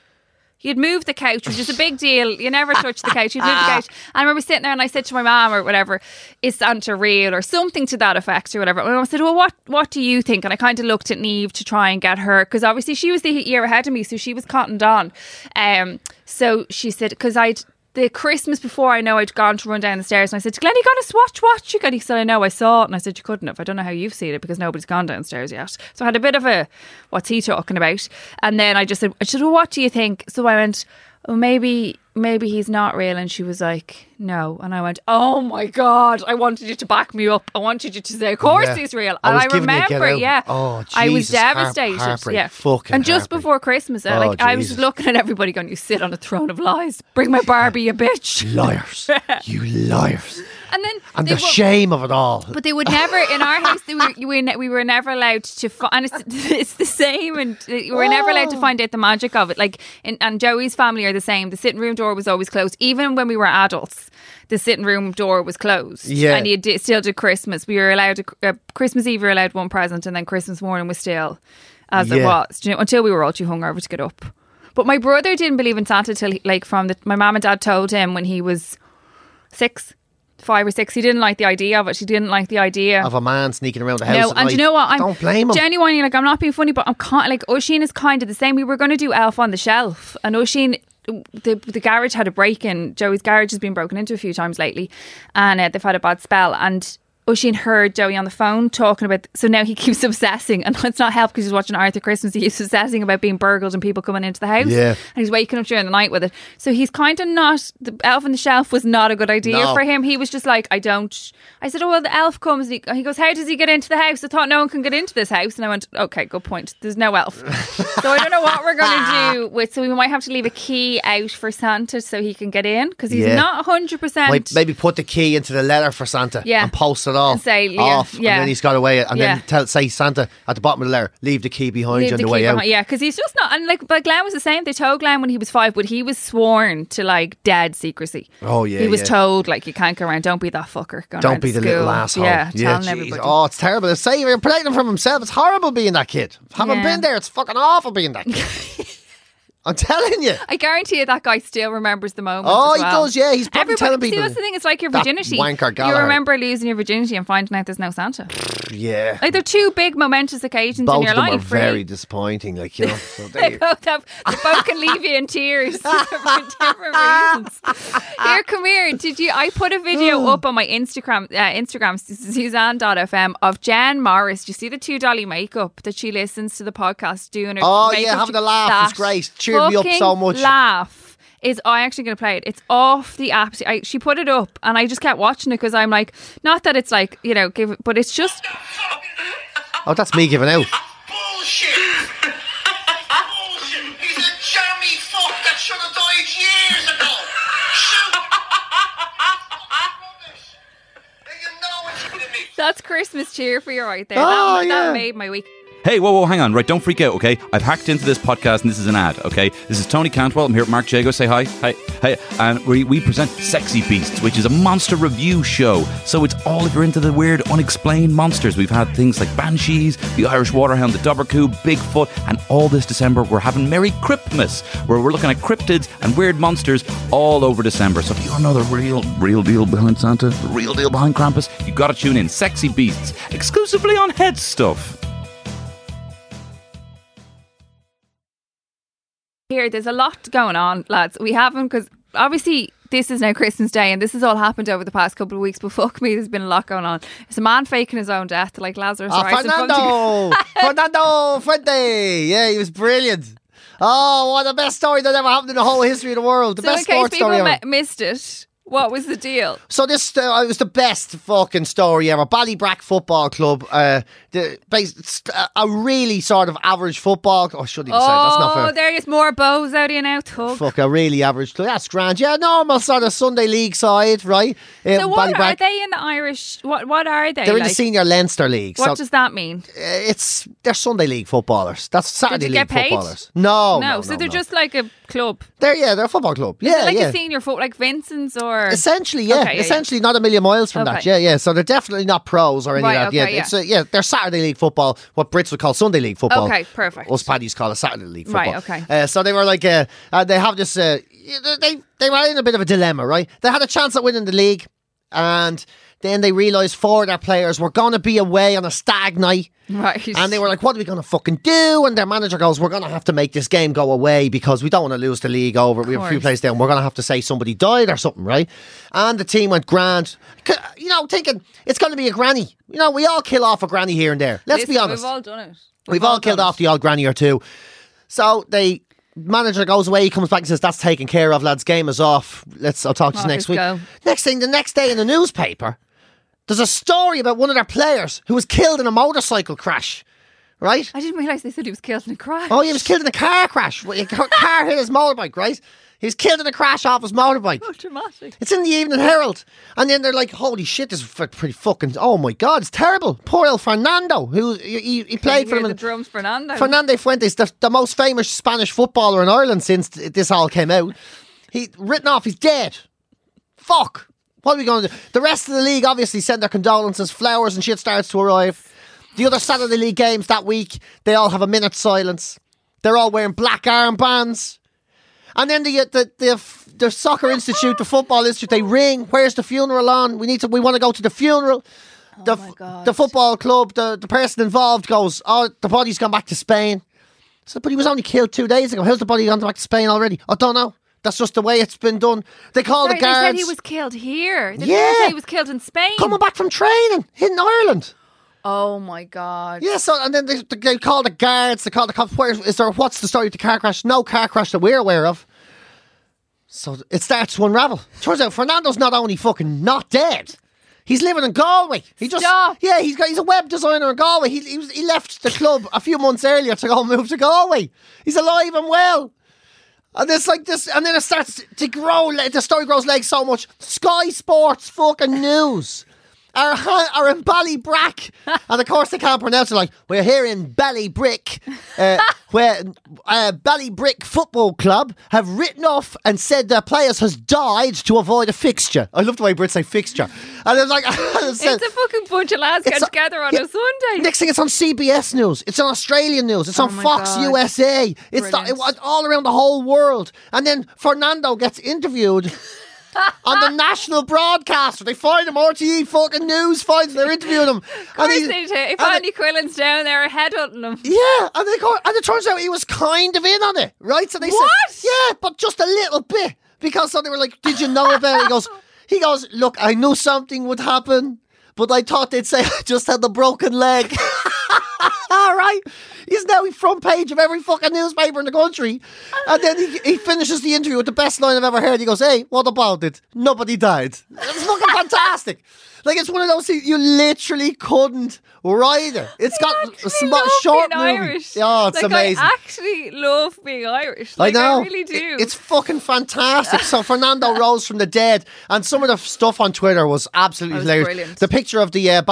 You'd move the couch, which is a big deal. You never touch the couch. You'd move the couch. I remember sitting there and I said to my mom or whatever, is Santa real or something to that effect or whatever. And I said, well, what, what do you think? And I kind of looked at Neve to try and get her, because obviously she was the year ahead of me, so she was cottoned on. Um, so she said, because I'd, the Christmas before I know I'd gone to run down the stairs and I said to Glenn, you got a swatch watch? You got he said, I know, I saw it. And I said, You couldn't have. I don't know how you've seen it because nobody's gone downstairs yet. So I had a bit of a what's he talking about? And then I just said, I said, Well, what do you think? So I went, Well, maybe maybe he's not real and she was like, No. And I went, Oh my God, I wanted you to back me up. I wanted you to say, Of course Yeah. he's real. I And was I, giving you a get remember, out. yeah. Oh, I was Jesus, heart- devastated. heartbreak. yeah. Fucking and just heartbreak. before Christmas, I, Oh, like I was Jesus. looking at everybody going, You sit on a throne of lies. Bring my Barbie, you bitch. liars, you liars, And then and they the were- shame of it all. But they would never in our house. They were, we, ne- we were never allowed to. Fi- and it's, it's the same, and we were never allowed Oh. to find out the magic of it. Like, in, and Joey's family are the same. The sitting room door was always closed, even when we were adults. The sitting room door was closed. Yeah. and you did, still did Christmas. We were allowed to uh, Christmas Eve. We were allowed one present, and then Christmas morning was still as it was. You know, until we were all too hungover to get up. But my brother didn't believe in Santa till he, like from the my mom and dad told him when he was six, five or six. He didn't like the idea of it. He didn't like the idea of a man sneaking around the house. no, and you know what? I'm don't blame him. Genuinely, like I'm not being funny, but I'm kind like Oisin is kind of the same. We were going to do Elf on the Shelf, and Oisin the the garage had a break in. Joey's garage has been broken into a few times lately, and uh, they've had a bad spell. And Oisin heard Joey on the phone talking about. So now he keeps obsessing, and it's not help because he's watching Arthur Christmas. He keeps obsessing about being burgled and people coming into the house. Yeah. and he's waking up during the night with it. So he's kind of not. The elf on the shelf was not a good idea No. for him. He was just like, I don't. I said, oh well, the elf comes. And he, he goes, how does he get into the house? I thought no one can get into this house, and I went, okay, good point. There's no elf. so I don't know what we're going to do with. So we might have to leave a key out for Santa so he can get in because he's Yeah. not hundred percent. Maybe put the key into the letter for Santa Yeah. and post it off. And say, yeah, off, yeah. and then he's got away. And Yeah. then tell say Santa at the bottom of the letter, leave the key behind Leave you on the the, way out. Yeah, because he's just not. And like, but Glenn was the same. They told Glenn when he was five, but he was sworn to like dead secrecy. Oh, yeah, he was yeah. told like you can't go around. Don't be that fucker. Going Don't be the little asshole. Yeah, telling everybody. Oh, it's terrible. It's saying you're protecting him from himself. It's horrible being that kid. Haven't Yeah. been there. It's fucking awful being that kid. I'm telling you. I guarantee you that guy still remembers the moment. Oh, as he does, yeah. He's probably Everybody, telling See, people. that's the thing. It's like your virginity. wanker You remember losing your virginity and finding out there's no Santa. Yeah. Like they're two big momentous occasions Both in your of them life. are very really. disappointing. Like, you know. so they both have. They both can leave you in tears for different reasons. Here, come here. Did you? I put a video up on my Instagram, uh, Instagram Suzanne.fm of Jan Morris. Do you see the two dolly makeup that she listens to the podcast doing? Her Oh, yeah, having a laugh. It's great. Cheered me up so much. Laugh is oh, I actually going to play it. It's off the app. I, she put it up, and I just kept watching it because I'm like, not that it's like you know, give, it, but it's just Oh, that's me giving out. Bullshit! Bullshit! He's a jammy fuck that should have died years ago! Shoot! You know it's kidding me! that's Christmas cheer for you right there. Oh, that, yeah. that made my week. Hey, whoa, whoa, hang on, right? Don't freak out, okay? I've hacked into this podcast and this is an ad, okay? This is Tony Cantwell. I'm here with Mark Jago. Say hi. Hi. Hey. And we, we present Sexy Beasts, which is a monster review show. So it's all if you're into the weird, unexplained monsters. We've had things like Banshees, the Irish Waterhound, the Dobhar-chú, Bigfoot, and all this December we're having Merry Cryptmas, where we're looking at cryptids and weird monsters all over December. So if you want to know the real, real deal behind Santa, the real deal behind Krampus, you've got to tune in. Sexy Beasts, exclusively on Head Stuff. Here, there's a lot going on, lads. We haven't because obviously this is now Christmas Day, and this has all happened over the past couple of weeks. But fuck me, there's been a lot going on. It's a man faking his own death, like Lazarus. Oh, Rice in front Fernando! Fernando Fuente! Yeah, he was brilliant. Oh, what the best story that ever happened in the whole history of the world. The So in best case sports people story ever. mi- missed it, what was the deal? So this uh, was the best fucking story ever. Ballybrack Football Club, uh, the bas- a really sort of average football. Oh, I shouldn't even say that's not Oh, there is more bows out here now. Tug. Fuck, a really average. club. That's grand. Yeah, normal sort of Sunday league side, right? Uh, So what are they in the Irish? What what are they? They're in the senior Leinster league. What so does that mean? uh, it's they're Sunday league footballers. That's Saturday league get paid? footballers. No, no, no, so no, they're no. just like a club. they're yeah, they're a football club. Is yeah, like yeah. a senior foot, like Vincent's or? Essentially, yeah. Okay, yeah, yeah. Essentially, not a million miles from that. Yeah, yeah. So they're definitely not pros or any Right, of that. okay, yeah, yeah. it's uh, yeah. They're Saturday league football. What Brits would call Sunday league football. Okay, perfect. Us Paddies call it Saturday league football. Right, okay. Uh, so they were like, uh, uh, they have this. Uh, they they were in a bit of a dilemma, right? They had a chance at winning the league, and then they realised four of their players were going to be away on a stag night. Right. And they were like, what are we going to fucking do? And their manager goes, we're going to have to make this game go away because we don't want to lose the league over. We have a few plays down. We're going to have to say somebody died or something, right? And the team went grand. You know, thinking it's going to be a granny. You know, we all kill off a granny here and there. Let's be honest. We've all done it. We've all killed done off the old granny or two. So they manager goes away, he comes back and says, That's taken care of, lads. Game is off. Let's I'll talk to you next week. go. Next thing, the next day in the newspaper, there's a story about one of their players who was killed in a motorcycle crash. Right? I didn't realise they said he was killed in a crash. Oh, he was killed in a car crash. A car hit his motorbike, right? He was killed in a crash off his motorbike. Oh, dramatic. It's in the Evening Herald. And then they're like, holy shit, this is pretty fucking, oh my God, it's terrible. Poor El Fernando, who he, he, played for them. the drums, Fernando. Fernando Fuentes, the, the most famous Spanish footballer in Ireland since this all came out. He written off, he's dead. Fuck. What are we going to do? The rest of the league obviously send their condolences. Flowers and shit starts to arrive. The other Saturday league games that week, they all have a minute silence. They're all wearing black armbands. And then the uh, the the, the soccer institute, the football institute, they ring. Where's the funeral on? We need to. We want to go to the funeral. Oh the, Oh my God. the football club, the, the person involved goes, oh, the body's gone back to Spain. So, but he was only killed two days ago. How's the body gone back to Spain already? I don't know. That's just the way it's been done. They call Sorry, the guards They said he was killed here. They Yeah. he was killed in Spain. coming back from training in Ireland. Oh my god. Yeah, so and then they, they call the guards. They call the cops. Where is there? What's the story of the car crash? No car crash that we're aware of. So it starts to unravel. Turns out Fernando's not only fucking not dead. He's living in Galway. He just Stop. yeah. He's got he's a web designer in Galway. He he, was, he left the club a few months earlier to go move to Galway. He's alive and well. And it's like this, and then it starts to grow. The story grows legs so much. Sky Sports fucking news are, are in Ballybrack. and of course, they can't pronounce it like, we're here in Ballybrick, uh, where uh, Ballybrick Football Club have written off and said their players has died to avoid a fixture. I love the way Brits say fixture. And it's like, it It's a fucking bunch of lads It's getting together on yeah. a Sunday. Next thing, it's on CBS News. It's on Australian News. It's Oh on Fox God. USA. It's the, it, Brilliant. all around the whole world. And then Fernando gets interviewed on the national broadcaster. They find him. RTE fucking News finds him. They're interviewing him. Course he- they do. If Andy Quillen's down there headhunting him. yeah, and they go, and it turns out he was kind of in on it, right? So they What? said, yeah, but just a little bit because so they were like, "Did you know about it?" He goes, he goes, look, I knew something would happen, but I thought they'd say I just had the broken leg. All right, he's now the front page of every fucking newspaper in the country, and then he, he finishes the interview with the best line I've ever heard. He goes, "Hey, what about it? Nobody died." It's fucking fantastic. Like it's one of those things you literally couldn't write it. It's got a sm- short being movie. Irish. Oh, it's like, amazing. I actually love being Irish. I Like, know. really do. It- it's fucking fantastic. So Fernando rose from the dead, and some of the stuff on Twitter was absolutely was hilarious. brilliant. The picture of the uh,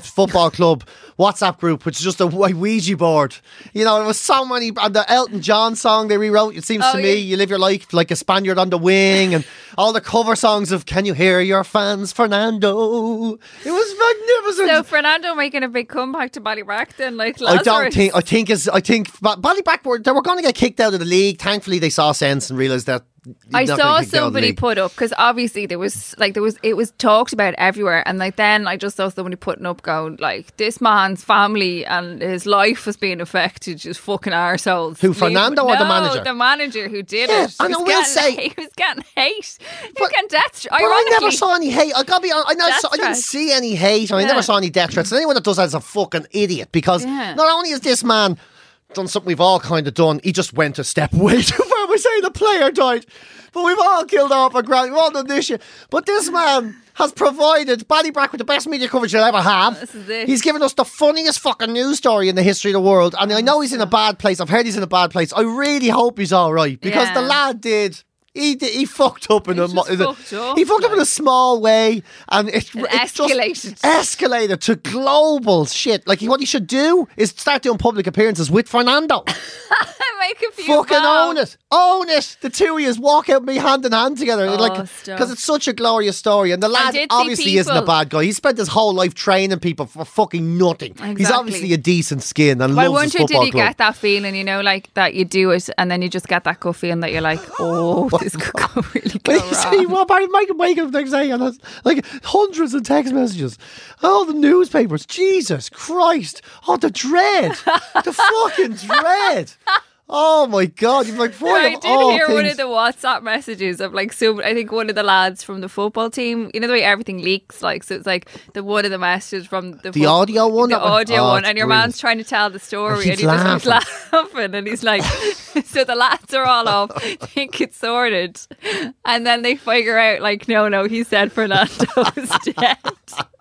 Football Club WhatsApp group, which is just a Ouija Ouija board. You know, there was so many. And the Elton John song they rewrote. It seems Oh, to me, yeah. you live your life like a Spaniard on the wing, and all the cover songs of "Can You Hear Your Fans, Fernando." It was magnificent. so Fernando making a big comeback to Ballybrack then, like I Lazarus. don't think. I think is. I think Ba- Ballybrack were they were going to get kicked out of the league. Thankfully, they saw sense and realised that. I saw gonna kick them out of the somebody put up because obviously there was like there was it was talked about everywhere, and like then I just saw somebody putting up going like this man's family and his life was being affected, just fucking arseholes. Who, Fernando or the manager? The manager who did Yeah, it. and I will getting- say- he was getting hate. He But- was getting death. But I never saw any hate. I gotta be honest. I, never saw, I didn't see any hate. I Yeah. never saw any death threats. And anyone that does that is a fucking idiot because Yeah. not only is this man done something we've all kind of done, he just went a step way too far by saying the player died. But we've all killed off a grand. We've all done this shit. But this man has provided Ballybrack with the best media coverage you'll ever have. This is it. He's given us the funniest fucking news story in the history of the world. And I know he's in a bad place. I've heard he's in a bad place. I really hope he's all right because the lad did. He, he fucked up in He a mo- just in a- fucked up, he fucked up in a small way and it, It just escalated. escalated to global shit. Like what he should do is start doing public appearances with Fernando. Make a few fucking own it. Own it. The two of you walk out me hand in hand together oh, like Oh, stop. because it's such a glorious story and the lad did see obviously isn't a people- bad guy. He spent his whole life training people for fucking nothing. He's Exactly. obviously a decent skin and Well, I loves his wonder, did football club. get that feeling, you know, like that you do it and then you just get that gut feeling that you're like, oh, this could go really go You see what Barry Mike wake up the next day and has like hundreds of text messages. All the newspapers. Jesus Christ. Oh the dread. the fucking dread. Oh my god. You're like boy, I did hear one of the WhatsApp messages of like some. I think one of the lads from the football team. You know the way everything leaks, like so. It's like the one of the messages from the The audio one? the audio Oh, one, and your brilliant. man's trying to tell the story, oh, And and, he's he just keeps laughing, and he's like, so the lads are all off, think it's sorted, and then they figure out like, no, no, he said Fernando's dead.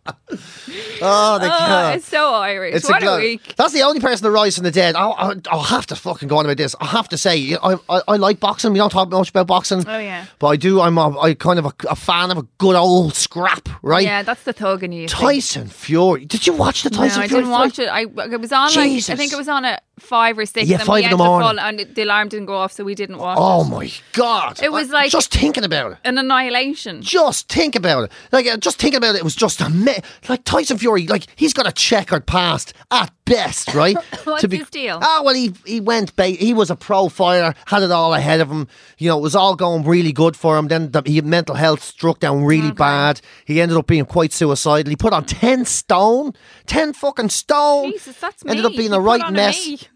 Oh, the Oh, God. it's so Irish. It's what a a, week. That's the only person to rise from the dead. I'll, I'll, I'll have to fucking go on about this. I have to say, I, I, I like boxing. We don't talk much about boxing. Oh, yeah. But I do. I'm a, I kind of a, a fan of a good old scrap, right? Yeah, that's the thug in you. you think. Tyson Fury. Did you watch the Tyson? Fury? No, Tyson I didn't watch it. I it was on like Jesus. I think it was on at five or six. Yeah, and five in the morning. and the alarm didn't go off, so we didn't watch Oh it. my god! It was like- just thinking about it. An annihilation. Just think about it. Like uh, just thinking about it, it was just a me- like Tyson Fury. Like he's got a checkered past at best, right? What's his deal? Ah, well, he he went. Ba- he was a pro fighter, had it all ahead of him. You know, it was all going really good for him. Then the, he mental health struck down really bad. He ended up being quite suicidal. He put on ten stone, ten fucking stone. Jesus, that's ended me. up being a right mess. me.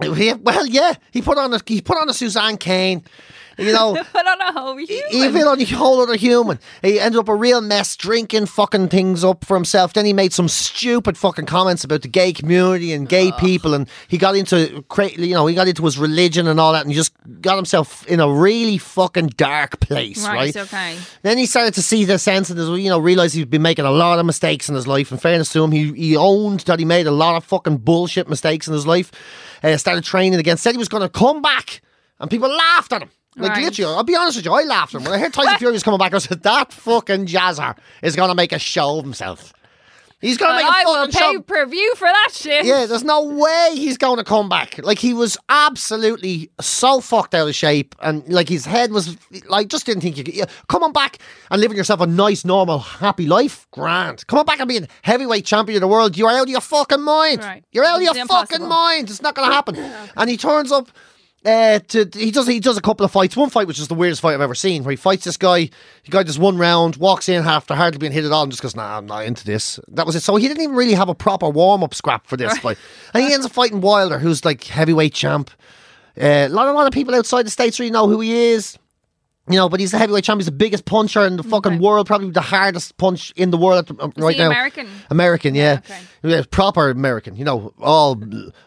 Well, yeah, he put on a he put on a Suzanne Kane. You know, Put on a whole human. even on a whole other human. He ended up a real mess, drinking fucking things up for himself. Then he made some stupid fucking comments about the gay community and gay people, and he got into, you know, he got into his religion and all that, and just got himself in a really fucking dark place, right? Right, okay. Then he started to see the sense and you know realize he'd been making a lot of mistakes in his life. In fairness to him, he he owned that he made a lot of fucking bullshit mistakes in his life. Uh, started training again. Said he was going to come back, and people laughed at him. Like Right. literally, I'll be honest with you, I laughed at him when I heard Tyson Fury was coming back. I said that fucking jazzer is going to make a show of himself. He's going to Well, make a I will fucking pay show. per view for that shit. Yeah, there's no way he's going to come back. Like he was absolutely so fucked out of shape, and like his head was like just didn't think you could. Yeah, come on back and living yourself a nice, normal, happy life. Grand. Come on back and being a heavyweight champion of the world. You're out of your fucking mind. Right. You're out of your It's fucking mind. It's not going to happen. and he turns up. Uh, to, he does he does a couple of fights. One fight which is the weirdest fight I've ever seen, where he fights this guy. He guy does one round, walks in after hardly being hit at all, and just goes, "Nah, I'm not into this." That was it. So he didn't even really have a proper warm up scrap for this fight, and he ends up fighting Wilder, who's like heavyweight champ. Uh, a lot, a lot of people outside the states really know who he is. You know, but he's the heavyweight champion. He's the biggest puncher in the fucking world, probably the hardest punch in the world at the- uh, right now. American? American, yeah. okay. Yeah, proper American. You know, all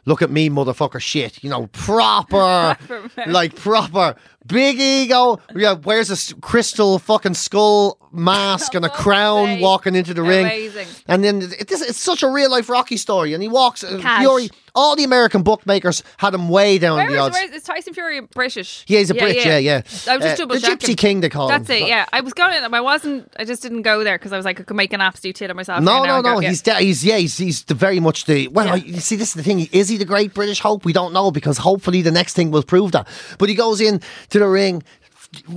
look at me, motherfucker, shit. You know, proper, like proper, big ego. Yeah, wears a crystal fucking skull mask and a crown, sake. walking into the ring. Amazing. And then it, this, it's such a real life Rocky story. And he walks. Uh, Cash. Fury. All the American bookmakers had him way down Where the is, odds. where is, is Tyson Fury British? Yeah, he's a Brit, yeah, yeah. I was just Uh, double the checking. Gypsy King, they call That's him. it. Yeah, I was going. I wasn't. I just didn't go there because I was like, I could make an absolute tit of myself. No, no, go, no. yeah. He's de- he's yeah. He's he's the very much the well. Yeah. I- you see, this is the thing. Is he the great British hope? We don't know because hopefully the next thing will prove that. But he goes in to the ring.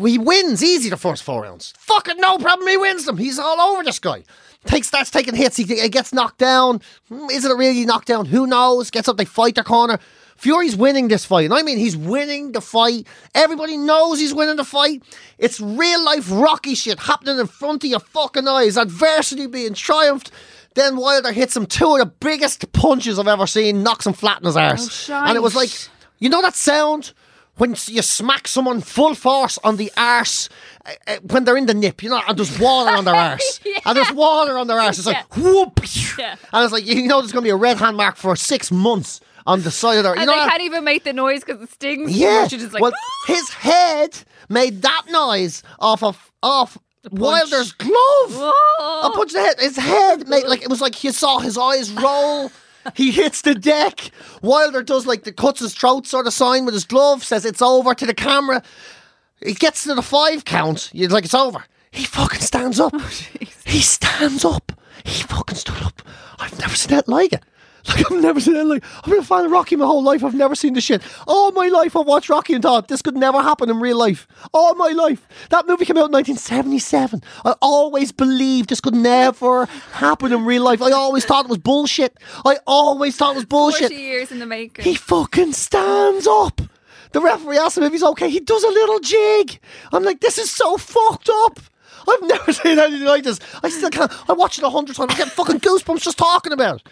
He wins easy the first four rounds. Fucking no problem. He wins them. He's all over this guy. Takes starts taking hits. He, he gets knocked down. Hmm, Is it a really knocked down? Who knows? Gets up. They fight their corner. Fury's winning this fight. And I mean, he's winning the fight. Everybody knows he's winning the fight. It's real life Rocky shit happening in front of your fucking eyes. Adversity being triumphed. Then Wilder hits him two of the biggest punches I've ever seen, knocks him flat in his arse. and it was like, you know that sound? When you smack someone full force on the arse Eh, eh, when they're in the nip, you know, and there's water on their arse. And there's water on their arse. It's like, whoop. Yeah. And it's like, you know, there's going to be a red hand mark for six months on the side of their. You and know they can't even make the noise because it stings. yeah. Just like, well, his head made that noise off of off Wilder's glove. Whoa. A punch the head. His head made like it was like you saw his eyes roll. He hits the deck. Wilder does like the cuts his throat sort of sign with his glove, says it's over to the camera. He gets to the five count. You're like, it's over. He fucking stands up. Oh, he stands up. He fucking stood up. I've never seen that like it. Like I've never seen that like I've been a fan of Rocky my whole life. I've never seen this shit. All my life I've watched Rocky and thought this could never happen in real life. All my life. That movie came out in 1977. I always believed this could never happen in real life. I always thought it was bullshit. I always thought it was bullshit. 40 years in the making. He fucking stands up. The referee asks him if he's okay. He does a little jig. I'm like, this is so fucked up. I've never seen anything like this. I still can't. I watched it a hundred times. I get fucking goosebumps just talking about it.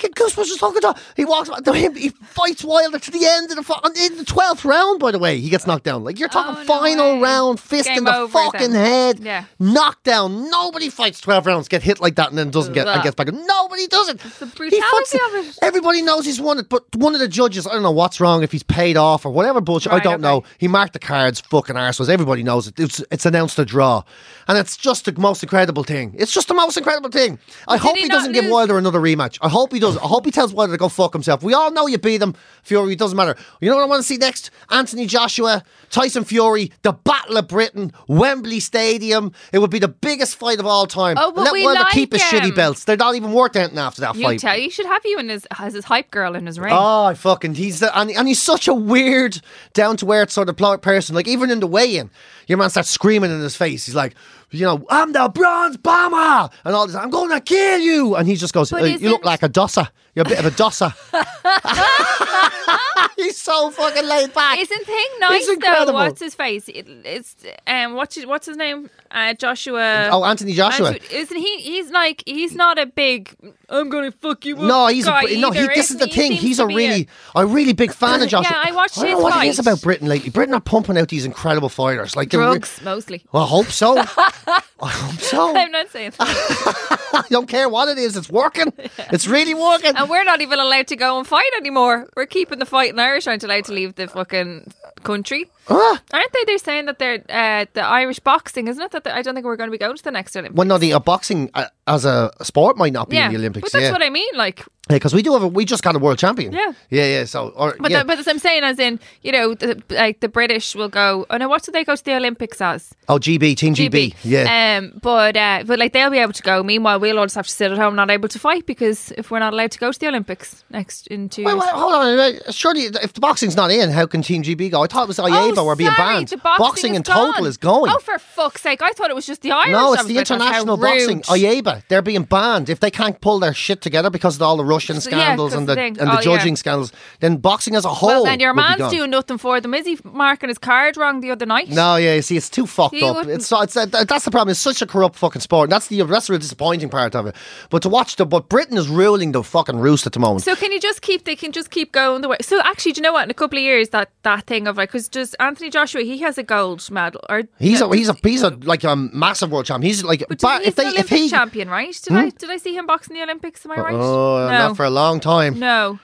Get goosebumps just talking it. He walks to him. He fights Wilder to the end of the. In the twelfth round, by the way, he gets knocked down. Like you're talking Oh, no final way. round, fist Game in the fucking then. head. Yeah. knocked down. Nobody fights twelve rounds, get hit like that, and then doesn't get and gets back. Nobody does it. the He brutality of it. Everybody knows he's won it, but one of the judges, I don't know what's wrong, if he's paid off or whatever bullshit, I don't okay. know. He marked the cards, fucking arseholes. Everybody knows it. It's, it's announced a draw. And it's just the most incredible thing. It's just the most incredible thing. I hope he he, doesn't give? Wilder another rematch. I hope he does. I hope he tells Wilder to go fuck himself. We all know you beat him, Fury. It doesn't matter. You know what I want to see next? Anthony Joshua, Tyson Fury, the Battle of Britain, Wembley Stadium. It would be the biggest fight of all time. Oh, but Let we Wilder like keep his him. shitty belts. They're not even worth anything after that You fight. tell you should have you in his as his hype girl in his ring. Oh, I fucking he's the, and, and he's such a weird, down to earth sort of person. Like even in the weigh-in, your man starts screaming in his face. He's like, you know, I'm the bronze bomber, and all this. I'm going to kill you, and he just goes, But "Uh, "You look like a dosser. You're a bit of a dosser." He's so fucking laid back. Isn't thing nice though? incredible. What's his face? It, it's um, what's his, what's his name? Uh, Joshua. Oh, Anthony Joshua. Andrew- isn't he? He's like he's not a big. I'm gonna fuck you up. No, he's a, no. He, this is the he? thing. He's a really, a really big fan of Joshua. Yeah. I watched don't know his what it is about Britain lately. Britain are pumping out these incredible fighters. Like re- drugs mostly. Well, I hope so. I hope so. I'm not saying. I don't care what it is. It's working. It's really working. And we're not even allowed to go and fight anymore. We're keeping the fight fighting Irish aren't allowed to leave the fucking country. Ah. Aren't they? They're saying that they're uh, the Irish boxing, isn't it? That I don't think we're going to be going to the next Olympics. Well, no, the uh, boxing uh, as a sport might not be yeah, in the Olympics. but that's yeah, what I mean. Like, because we do have a, we just got a world champion. Yeah. yeah, yeah. So, or, but yeah. the, but as I'm saying, as in, you know, the, like the British will go. Oh no, what do they go to the Olympics as? oh, GB, Team GB. Yeah. Um, but uh, but like they'll be able to go. Meanwhile, we'll all just have to sit at home, not able to fight because if we're not allowed to go to the Olympics next in two Wait, years. wait, hold on. Surely, if the boxing's not in, how can Team GB go? I thought it was IABA oh, were being banned. boxing, is in total is going. Oh, for fuck's sake! I thought it was just the Irish. no, it's the like, that's how international boxing. IABA, they're being banned if they can't pull their shit together because of all the Russian scandals yeah, and the the and the Oh, judging yeah. scandals. Then boxing as a whole. Well, then your man's gone. doing nothing for them. Is he marking his card wrong the other night? No, yeah, you see, it's too fucked He up. It's, it's uh, that's the problem. It's such a corrupt fucking sport. And that's the that's the real disappointing part of it. But to watch the but Britain is ruling the fucking roost at the moment. So can you just keep? They can just keep going the way. So actually, do you know what? In a couple of years, that that thing of like, because just Anthony Joshua, he has a gold medal, or he's a he's a he's a like a massive world champion. He's like But bar- he's if they an if Olympic he champion, right? Did I hmm? did I see him boxing the Olympics? Am I right? oh no, not for a long time. no.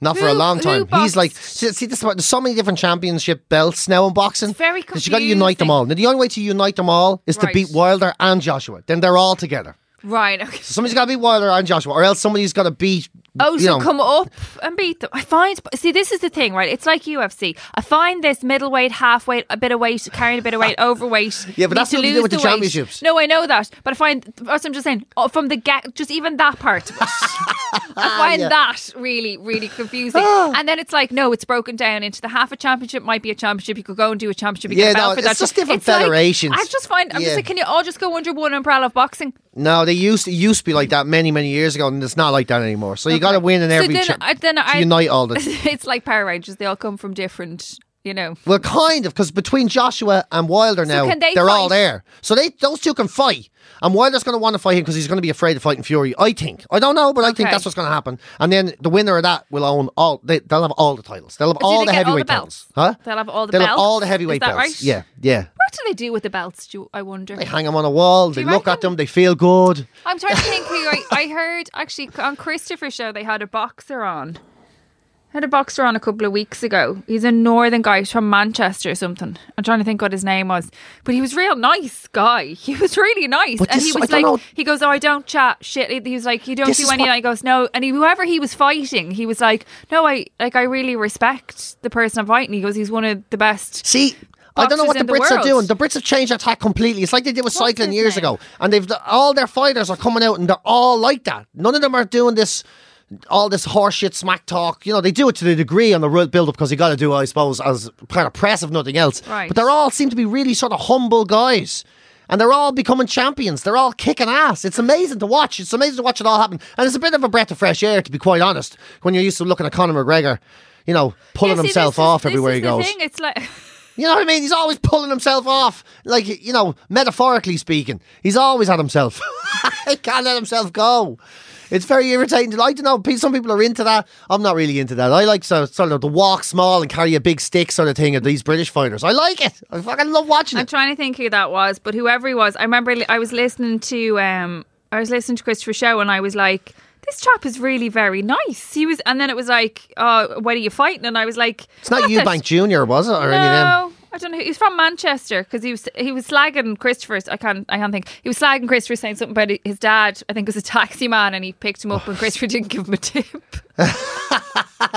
Not for a long time. He's like, see, see this is what- there's so many different championship belts now in boxing. It's very That You got to unite them all. Now, the only way to unite them all is to beat Wilder and Joshua. Then they're all together. Right. Okay. So somebody's got to beat Wilder and Joshua, or else somebody's got to beat. Oh, so know, come up and beat them. I find, see, this is the thing, right? It's like UFC. I find this middleweight, halfweight, a bit of weight, carrying a bit of weight, overweight. Yeah, but that's to do with the weight. championships. No, I know that, but I find that's what I'm just saying. oh, From the get, just even that part, I find Yeah. that really, really confusing. and then it's like, no, it's broken down into the half a championship might be a championship. You could go and do a championship. You Yeah, no, it's that. just different like- federations. I just find, I'm Yeah. just like, can you all just go under one umbrella of boxing? No, they used it used to be like that many many years ago, and it's not like that anymore. So you got to win in So every then I- then I- unite all the. it's like Power Rangers. They all come from different, you know. Well, kind of, because between Joshua and Wilder now, can they are all there. So they those two can fight. And Wilder's going to want to fight him because he's going to be afraid of fighting Fury. I think. I don't know, but I think that's what's going to happen. And then the winner of that will own all. They, they'll have all the titles. They'll have Do all the get all heavyweight the titles. belts? Huh? They'll have all the They'll belts. have all the heavyweight belts. right? Yeah, yeah. What do they do with the belts? Do you, I wonder. They hang them on a wall. They look at them. They feel good. I'm trying to think who I, I heard actually on Christopher's show. They had a boxer on. Had a boxer on a couple of weeks ago. He's a northern guy. He's from Manchester or something. I'm trying to think what his name was, but he was real nice guy. He was really nice, But and he was don't like, he goes, "Oh, I don't chat shit." He was like, "You don't This do any." what- I goes, "No," and he, whoever he was fighting, he was like, "No, I like, I really respect the person I'm fighting." He goes, "He's one of the best." See, I don't know what the Brits are doing. The Brits have changed their tack completely. It's like they did with What's cycling years name? ago, and they've all their fighters are coming out and they're all like that. None of them are doing this. All this horseshit smack talk, you know, they do it to the degree on the road build up because you got to do, it, I suppose, as kind of press if nothing else. Right. But they're all seem to be really sort of humble guys, and they're all becoming champions. They're all kicking ass. It's amazing to watch. It's amazing to watch it all happen, and it's a bit of a breath of fresh air, to be quite honest. When you're used to looking at Conor McGregor, you know, pulling Yeah, see, himself is- off this everywhere is he the goes. Thing. It's like. You know what I mean? He's always pulling himself off. Like, you know, metaphorically speaking. He's always had himself. he can't let himself go. It's very irritating. I don't know. Some people are into that. I'm not really into that. I like so, sort of the walk small and carry a big stick sort of thing of these British fighters. I like it. I fucking love watching it. I'm trying to think who that was, but whoever he was, I remember I was listening to um I was listening to Christopher Show and I was like, this chap is really very nice. He was, and then it was like, oh, what are you fighting? And I was like, It's not "What the Eubank Jr., was it? Or any of them? I don't know. He's from Manchester because he was he was slagging Christopher's. I can't I can't think. He was slagging Christopher saying something about his dad. I think was a taxi man, and he picked him up, and Christopher didn't give him a tip.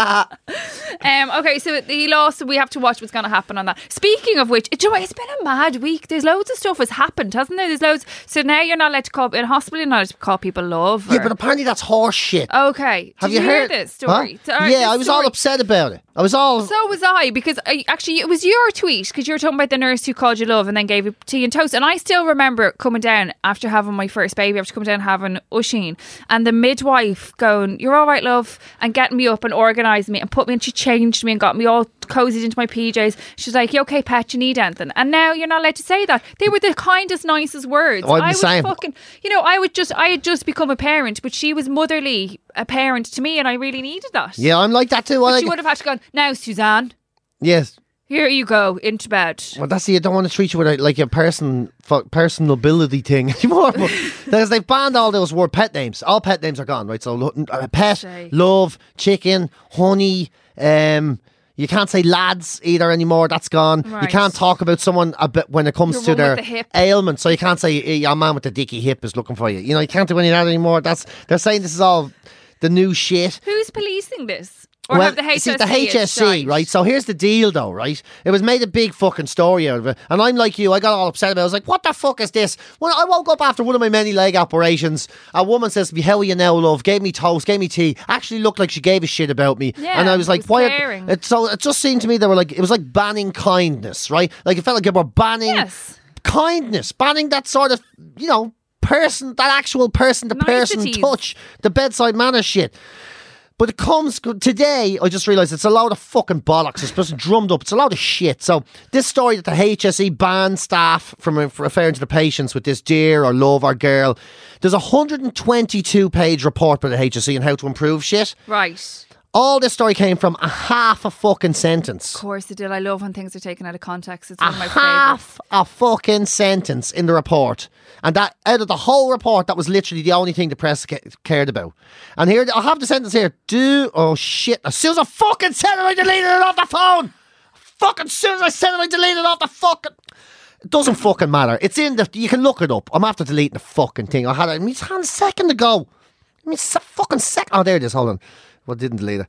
um, okay, so he lost. So we have to watch what's going to happen on that. Speaking of which, know it's been a mad week. There's loads of stuff has happened, hasn't there? There's loads. So now you're not allowed to call in hospital. You're not allowed to call people love. Yeah, but apparently that's horse shit. okay. Have you, you, heard this story? So, uh, yeah, this I was all upset about it. I was all. So was I because I, actually it was your tweet because you were talking about the nurse who called you love and then gave you tea and toast and I still remember coming down after having my first baby after coming down having Oisin and the midwife going you're all right love and getting me up and organising me and put me and she changed me and got me all cozied into my PJs. She's like, "You okay, Pat? You need anything?" And now you're not allowed to say that. They were the kindest, nicest words. Oh, I was fucking, you know, I would just, I had just become a parent, but she was motherly, a parent to me, and I really needed that. Yeah, I'm like that too. I But like she would have had to go. Now, Suzanne, yes. Here you go into bed. Well, that's it. You don't want to treat you with like a person fu- personability thing anymore. Because they've banned all those word pet names. All pet names are gone, right? So uh, pet, love, chicken, honey. Um, you can't say lads either anymore. That's gone. You can't talk about someone a bit when it comes Your to their the ailment. So you can't say "Eh, your man with the dicky hip is looking for you. You know, you can't do any of that anymore. That's they're saying this is all the new shit. Who's policing this? Or have the HSE? see, the HSE, right? So here's the deal, though, right? It was made a big fucking story out of it, and I'm like you. I got all upset about. it. I was like, "What the fuck is this?" When I woke up after one of my many leg operations, a woman says to me, "How are you now, love?" Gave me toast, gave me tea. Actually, looked like she gave a shit about me, Yeah, and I was like, was "Why?" are-. It, so it just seemed to me they were like it was like banning kindness, right? Like it felt like they were banning Yes. kindness, banning that sort of you know person, that actual person to person touch, the bedside manner shit. But it comes today. I just realised it's a load of fucking bollocks. It's just drummed up. It's a load of shit. So this story that the HSE banned staff from referring to the patients with this dear or love or girl. There's a 122 page report by the HSE on how to improve shit. Right. All this story came from a half a fucking sentence. Of course it did. I love when things are taken out of context. It's A one of my half a fucking sentence in the report. And that out of the whole report, that was literally the only thing the press ca- cared about. And here, I'll have the sentence here. Do, oh shit, as soon as I fucking said it, I deleted it off the phone. Fucking soon as I said it, I deleted it off the fucking. It doesn't fucking matter. It's in the, you can look it up. I'm after deleting the fucking thing. I had it in my hand a second ago. I mean, se- fucking sec. Oh, there it is. Hold on. Well, didn't delete it.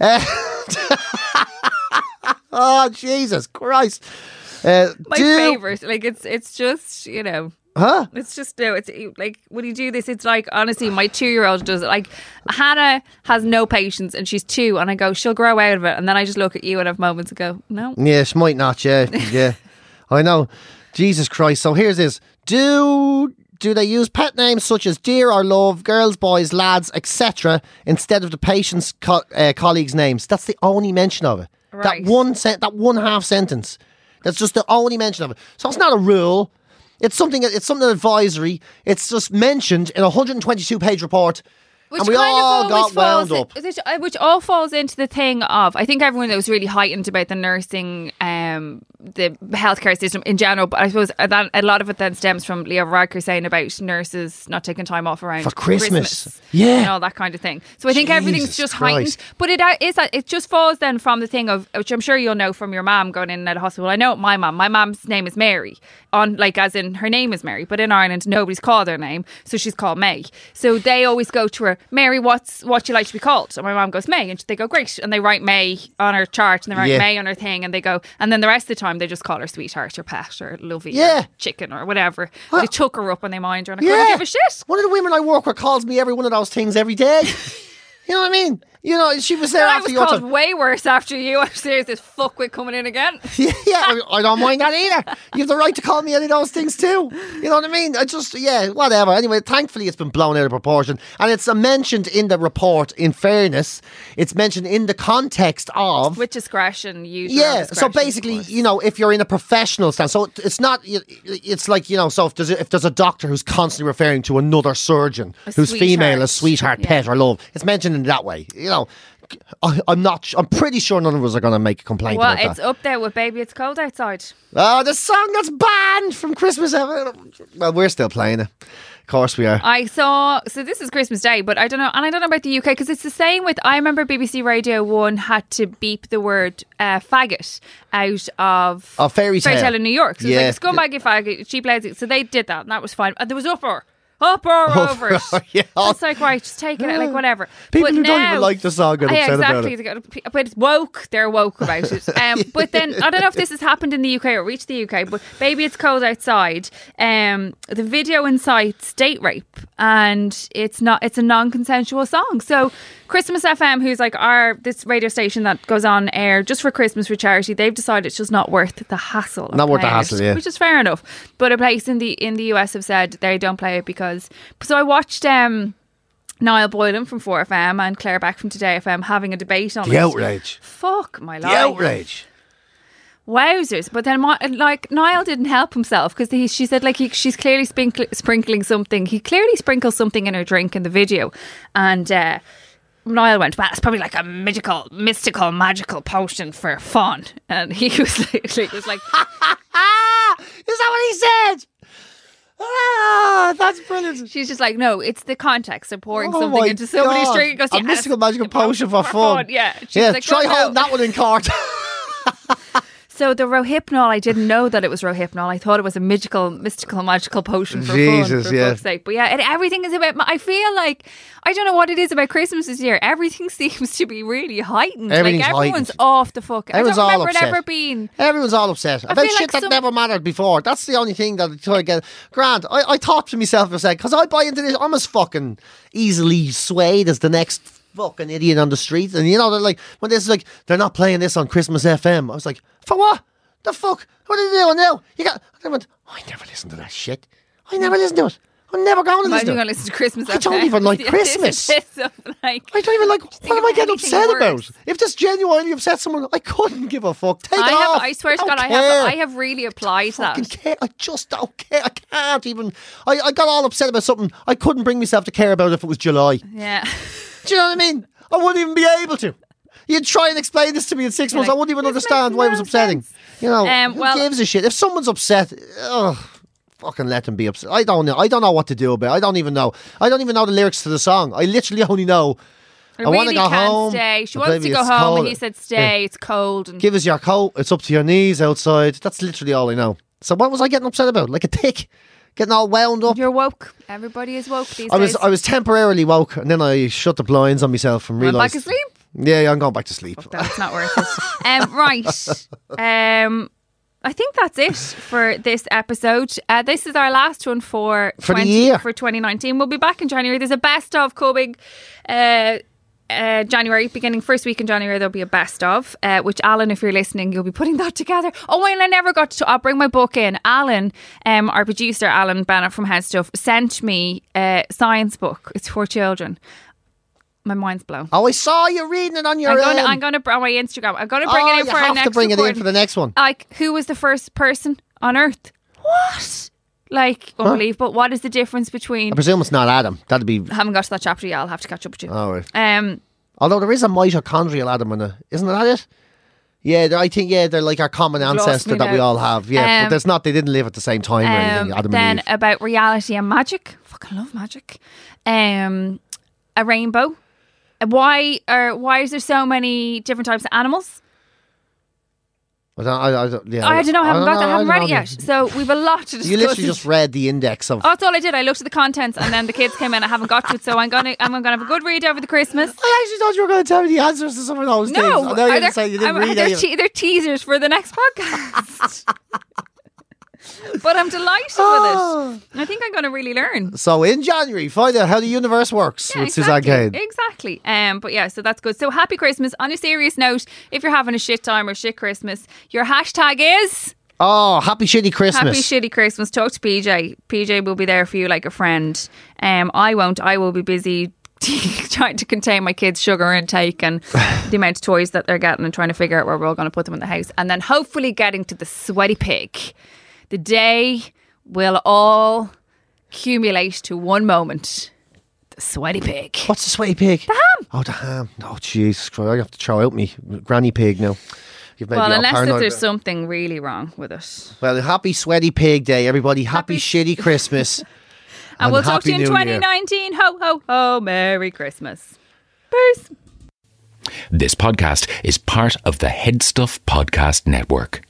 Uh, oh, Jesus Christ. Uh, My do- favourite. Like it's it's just, you know. Huh? It's just no. It's like when you do this, it's like honestly, my two-year-old does it. Like Hannah has no patience, and she's two, and I go, she'll grow out of it, and then I just look at you and have moments and go, no, Yeah, she might not. Yeah, yeah. I know. Jesus Christ. So here's this. Do do they use pet names such as dear or love, girls, boys, lads, etc., instead of the patient's co- uh, colleagues' names? That's the only mention of it. Right. That one sen- that one half sentence. That's just the only mention of it. So it's not a rule. It's something. It's something advisory. It's just mentioned in a 122 page report, Which and we all of got wound falls, up. Which, uh, which all falls into the thing of I think everyone that was really heightened about the nursing, um, the healthcare system in general. But I suppose that a lot of it then stems from Leo Varadkar saying about nurses not taking time off around For Christmas. Christmas, Yeah. and all that kind of thing. So I think everything's Jesus just heightened. Christ. But it uh, that it just falls then from the thing of which I'm sure you'll know from your mom going in and out of hospital. I know my mom. My mom's name is Mary, on like as in her name is Mary, but in Ireland nobody's called her name, so she's called May. So they always go to her, Mary, what's what you like to be called? And my mom goes May, and they go great, and they write May on her chart and they write Yeah. May on her thing, and they go, and then the rest of the time they just call her sweetheart or pet or lovey, Yeah. or chicken or whatever. Well- they took her up and they mind her, and I couldn't give a shit. One of the women I work with calls me every one of those things every day. you know what I mean? You know, she was there And I was your called time. way worse after you. I'm serious, this fuckwit coming in again. yeah, I, I don't mind that either. You have the right to call me any of those things too. You know what I mean? I just, yeah, whatever. Anyway, thankfully it's been blown out of proportion. And it's uh, mentioned in the report, in fairness, it's mentioned in the context of. With discretion, usually. yeah, so basically, you know, if you're in a professional stance, so it's not. It's like you know, so if there's a, if there's a doctor who's constantly referring to another surgeon A who's female, a sweetheart. sweetheart, Yeah. pet, or love, it's mentioned in that way. You know, I, I'm not. I'm pretty sure none of us are going to make a complaint Well, about that. it's up there with Baby It's Cold Outside. Oh, the song that's banned from Christmas. Well, we're still playing it. Of course we are. I saw, so this is Christmas Day, but I don't know, and I don't know about the UK because it's the same with, I remember BBC Radio 1 had to beep the word uh, faggot out of a Fairy Tale. in New York. So Yeah. it's like scumbaggy faggot, cheap lazy. So they did that and that was fine. And there was uproar. Uproar over it. yeah. It's like, right, just take it, like whatever. People But who don't even like the song get Yeah, exactly. it. But it's woke. They're woke about it. Um, but then I don't know if this has happened in the UK or reached the UK. But baby, it's cold outside. Um, the video incites date rape, and it's not. It's a non-consensual song. So Christmas FM, who's like our this radio station that goes on air just for Christmas for charity, they've decided it's just not worth the hassle. Not worth the playing it, hassle, yeah. Which is fair enough. But a place in the in the US have said they don't play it because. So I watched. um Niall Boylan from 4FM and Claire Beck from Today FM having a debate on The it. outrage. Fuck my life. The outrage. Wowzers! But then, my, like Niall didn't help himself because she said like he, she's clearly sprinkle, sprinkling something. He clearly sprinkles something in her drink in the video, and uh, Niall went, "Well, it's probably like a mystical, mystical, magical potion for fun." And he was like, he was like, is that what he said? Ah, that's brilliant. she's just like, "No, it's the context of pouring Oh something into somebody's drink." Goes, a mystical magical potion for fun. Yeah, She's yeah. like, try "Well, no." holding that one in court. So the Rohypnol, I didn't know that it was Rohypnol. I thought it was a mystical, mystical, magical potion for Jesus, fun, for yeah. fuck's sake. But yeah, it, everything is about. I feel like I don't know what it is about Christmas this year. Everything seems to be really heightened. Everything's like everyone's heightened. off the fuck. Everyone's I don't all remember upset. it ever being. Everyone's all upset about shit like that some- never mattered before. That's the only thing that I try to get. Grant, I, I thought to myself for a second, because I buy into this, I'm as fucking easily swayed as the next fucking idiot on the streets. And you know, they're like, when this is like, they're not playing this on Christmas FM. I was like, for what? The fuck? What are they doing now? You got, I went, I never listened to that shit. I never listened to it. I'm never going to I listen going to to listen to Christmas? I don't even like Christmas. this is something like, I don't even like. What am I getting upset worse. about? If this genuinely upset someone, I couldn't give a fuck. Take I it have. off. I swear to don't God, I have. I have really applied fucking that. care. I just don't care. I can't even. I, I got all upset about something. I couldn't bring myself to care about if it was July. Do you know what I mean? I wouldn't even be able to. You'd try and explain this to me in 6 You're months. like, I wouldn't even understand why it was upsetting. sense." You know, Um, who well- gives a shit? If someone's upset, ugh, fucking let them be upset. I don't know. I don't know what to do about it. I don't even know. I don't even know the lyrics to the song. I literally only know. I, I wanna go can't home, stay. She wants to go home, cold. and he said, "Stay. It's cold." And Give us your coat. It's up to your knees outside. That's literally all I know. So what was I getting upset about? Like a tick, getting all wound up. you're woke. Everybody is woke these I was days. I was temporarily woke, and then I shut the blinds on myself and Went realised. back asleep. Yeah, yeah, I'm going back to sleep. That's not worth it. Um, right. Um, I think that's it for this episode. Uh, this is our last one for For the year. for 2019. We'll be back in January. There's a best of coming. Uh, uh, January, beginning first week in January, there'll be a best of, uh, which Alan, if you're listening, you'll be putting that together. Oh, and I never got to. I'll bring my book in. Alan, um, our producer, Alan Bennett from Head Stuff, sent me a science book. It's for children. My mind's blown. Oh, I saw you reading it on your. I'm gonna, I'm gonna on my Instagram. I'm gonna bring oh, it in for our have to bring it in for the next one. Like, who was the first person on Earth? What? Like, unbelievable. But what is the difference between? I presume it's not Adam. That'd be. I haven't got to that chapter yet. I'll have to catch up with you. Oh, right. Um, Although there is a mitochondrial Adam in it, isn't that it? Yeah, I think yeah, they're like our common ancestor that we all have. Yeah, Um, but there's not. They didn't live at the same time or anything. um, Adam then about reality and magic. Fucking love magic. Um, a rainbow. Why are why is there so many different types of animals? I don't, I, I don't, yeah, I don't know. I haven't got that. I know, haven't read it yet. So we've a lot to discuss. You literally just read the index of. Oh, that's all I did. I looked at the contents, and then the kids came in. I haven't got to it, so I'm gonna I'm gonna have a good read over the Christmas. I actually thought you were going to tell me the answers to some of those things. No, are gonna say you didn't read they're, any of it. te- they're teasers for the next podcast. but I'm delighted Oh. with it. I think I'm going to really learn. So in January, find out how the universe works Yeah, with Suzanne exactly. Kane. Exactly. Um, but yeah, so that's good. So happy Christmas. On a serious note, if you're having a shit time or shit Christmas, your hashtag is Oh, happy shitty Christmas. happy shitty Christmas. Talk to PJ. PJ will be there for you like a friend. Um, I won't. I will be busy trying to contain my kids' sugar intake and the amount of toys that they're getting and trying to figure out where we're all going to put them in the house. And then hopefully getting to the sweaty pig. The day will all accumulate to one moment. The sweaty pig. What's the sweaty pig? The ham. Oh, the ham. Oh, Jesus Christ. I have to throw out me granny pig now. You've made Well, me all unless if paranoid. there's something really wrong with us. Well, happy sweaty pig day, everybody. Happy, Happy- shitty Christmas. And, we'll talk to you in New Year. 2019. Ho, ho, ho. Merry Christmas. Peace. This podcast is part of the Head Stuff Podcast Network.